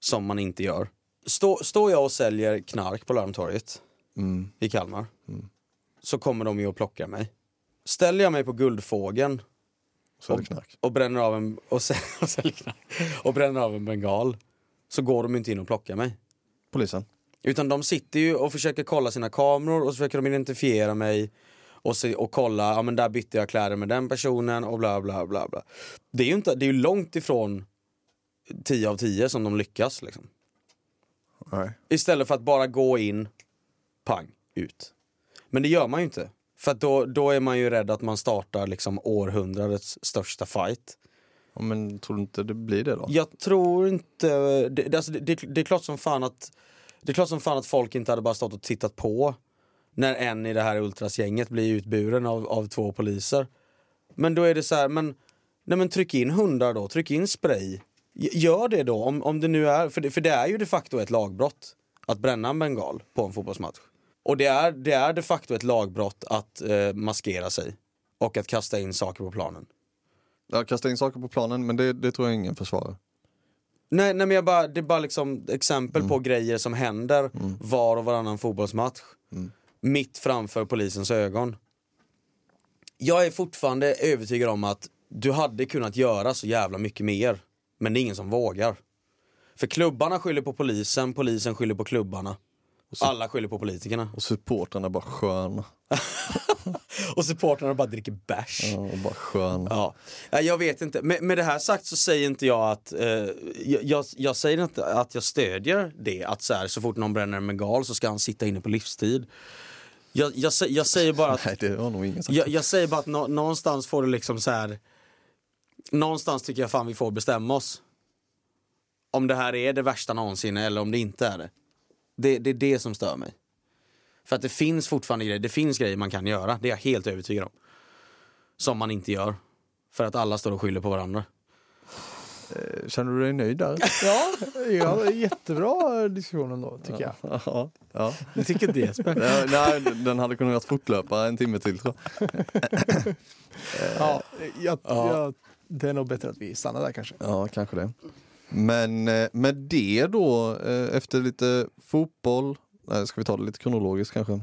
Som man inte gör. Stå, står jag och säljer knark på Larmtorget Mm. i Kalmar så kommer de ju och plockar mig. Ställer jag mig på Guldfågeln knark. och bränner av en, och, [laughs] och, knark, och bränner av en bengal så går de inte in och plockar mig. Polisen. Utan de sitter ju och försöker kolla sina kameror och så försöker de identifiera mig och, se, och kolla, ja men där bytte jag kläder med den personen och bla bla bla bla. Det är ju, inte, det är långt ifrån 10 av 10 som de lyckas liksom. Nej. Istället för att bara gå in, pang, ut. Men det gör man ju inte. För då, då är man ju rädd att man startar liksom århundradets största fight. Ja, men tror du inte det blir det då? Jag tror inte... Det, det, alltså, det, det, det är klart som fan att det är klart som fan att folk inte hade bara stått och tittat på när en i det här ultrasgänget blir utburen av, av två poliser. Men då är det så här, men, nej men tryck in hundar då, tryck in spray. Gör det då, om, om det nu är, för det, för det är ju de facto ett lagbrott att bränna en bengal på en fotbollsmatch. Och det är, det är de facto ett lagbrott att eh, maskera sig och att kasta in saker på planen. Jag kastar in saker på planen men det, det tror jag ingen försvarar. Nej, nej men jag bara, det är bara liksom exempel Mm. på grejer som händer var och varannan fotbollsmatch. Mm. Mitt framför polisens ögon. Jag är fortfarande övertygad om att du hade kunnat göra så jävla mycket mer. Men det är ingen som vågar. För klubbarna skyller på polisen, polisen skyller på klubbarna. så- Alla skyller på politikerna. Och supportrarna är bara sköna. [laughs] Och supportrarna bara dricker bärs. Ja, och bara sköna. Ja, Ja, jag vet inte. Med, med det här sagt så säger inte jag att, eh, jag, jag, säger inte att jag stödjer det, att så, här, så fort någon bränner en bengal så ska han sitta inne på livstid. Jag, jag, jag säger bara att, Nej, det har nog ingen jag, jag säger bara att nå, någonstans får det liksom så här. Någonstans tycker jag fan vi får bestämma oss. Om det här är det värsta någonsin eller om det inte är det. Det, det är det som stör mig. För att det finns fortfarande grejer, det finns grejer man kan göra, det är jag helt övertygad om. Som man inte gör. För att alla står och skyller på varandra. Känner du dig nöjd där? [laughs] Ja, ja, jättebra diskussion ändå tycker jag. ja. ja. Det tycker inte Jesper. [laughs] Nej, nej, den hade kunnat fortlöpa en timme till tror jag. [laughs] Ja, jag, Ja. jag Det är nog bättre att vi stannar där kanske. Ja, kanske det. Men eh, med det då, eh, efter lite fotboll, ska vi ta det lite kronologiskt kanske?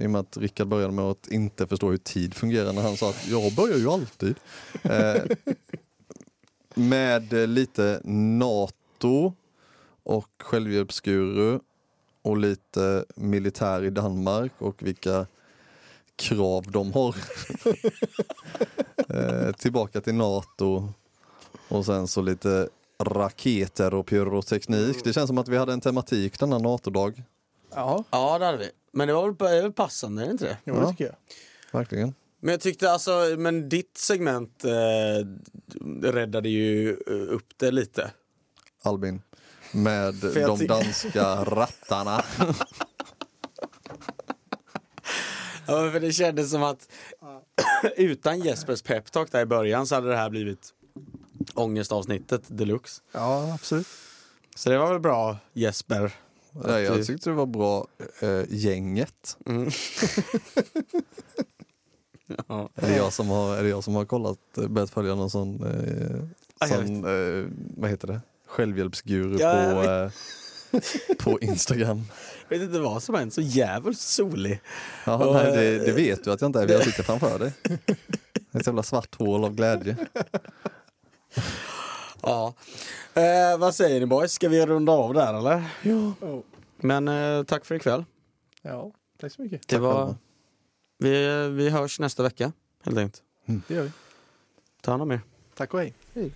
I och med att Rickard började med att inte förstå hur tid fungerar när han sa att jag börjar ju alltid. Eh, med eh, lite NATO och självhjälpsguru och lite militär i Danmark och vilka krav de har. [laughs] eh, tillbaka till NATO och sen så lite raketer och pyroteknik. Det känns som att vi hade en tematik denna NATO-dag. Ja, Ja det hade vi. Men det var väl, passande, är det inte det? jo, Ja. det tycker jag. Verkligen. Men jag tyckte alltså, men ditt segment eh, räddade ju eh, upp det lite. Albin. Med [laughs] de danska rattarna. [laughs] Ja, för det kändes som att [coughs] utan Jespers peptalk där i början så hade det här blivit ångestavsnittet deluxe. Ja, absolut. Så det var väl bra Jesper. Nej, jag tyckte det var bra, eh, gänget. Mm. [laughs] ja. Är det jag som har, är det jag som har kollat, eh, börjat följa någon sån, eh, jag sån eh, vad heter det, självhjälpsguru Ja, jag på, eh, på Instagram. [laughs] Vet inte vad som hänt, så jävligt solig. Ja, Och, nej, det, eh, det vet du att jag inte är, jag sitter framför dig. [laughs] Ett jävla svart hål av glädje. Ja. Eh, vad säger ni boys, ska vi runda av där eller? Ja. Men eh, tack för ikväll. ja, tack så mycket. Det Tack var. Vi, vi hörs nästa vecka helt enkelt. Det gör vi. Ta hand om er. Tack och hej. hej.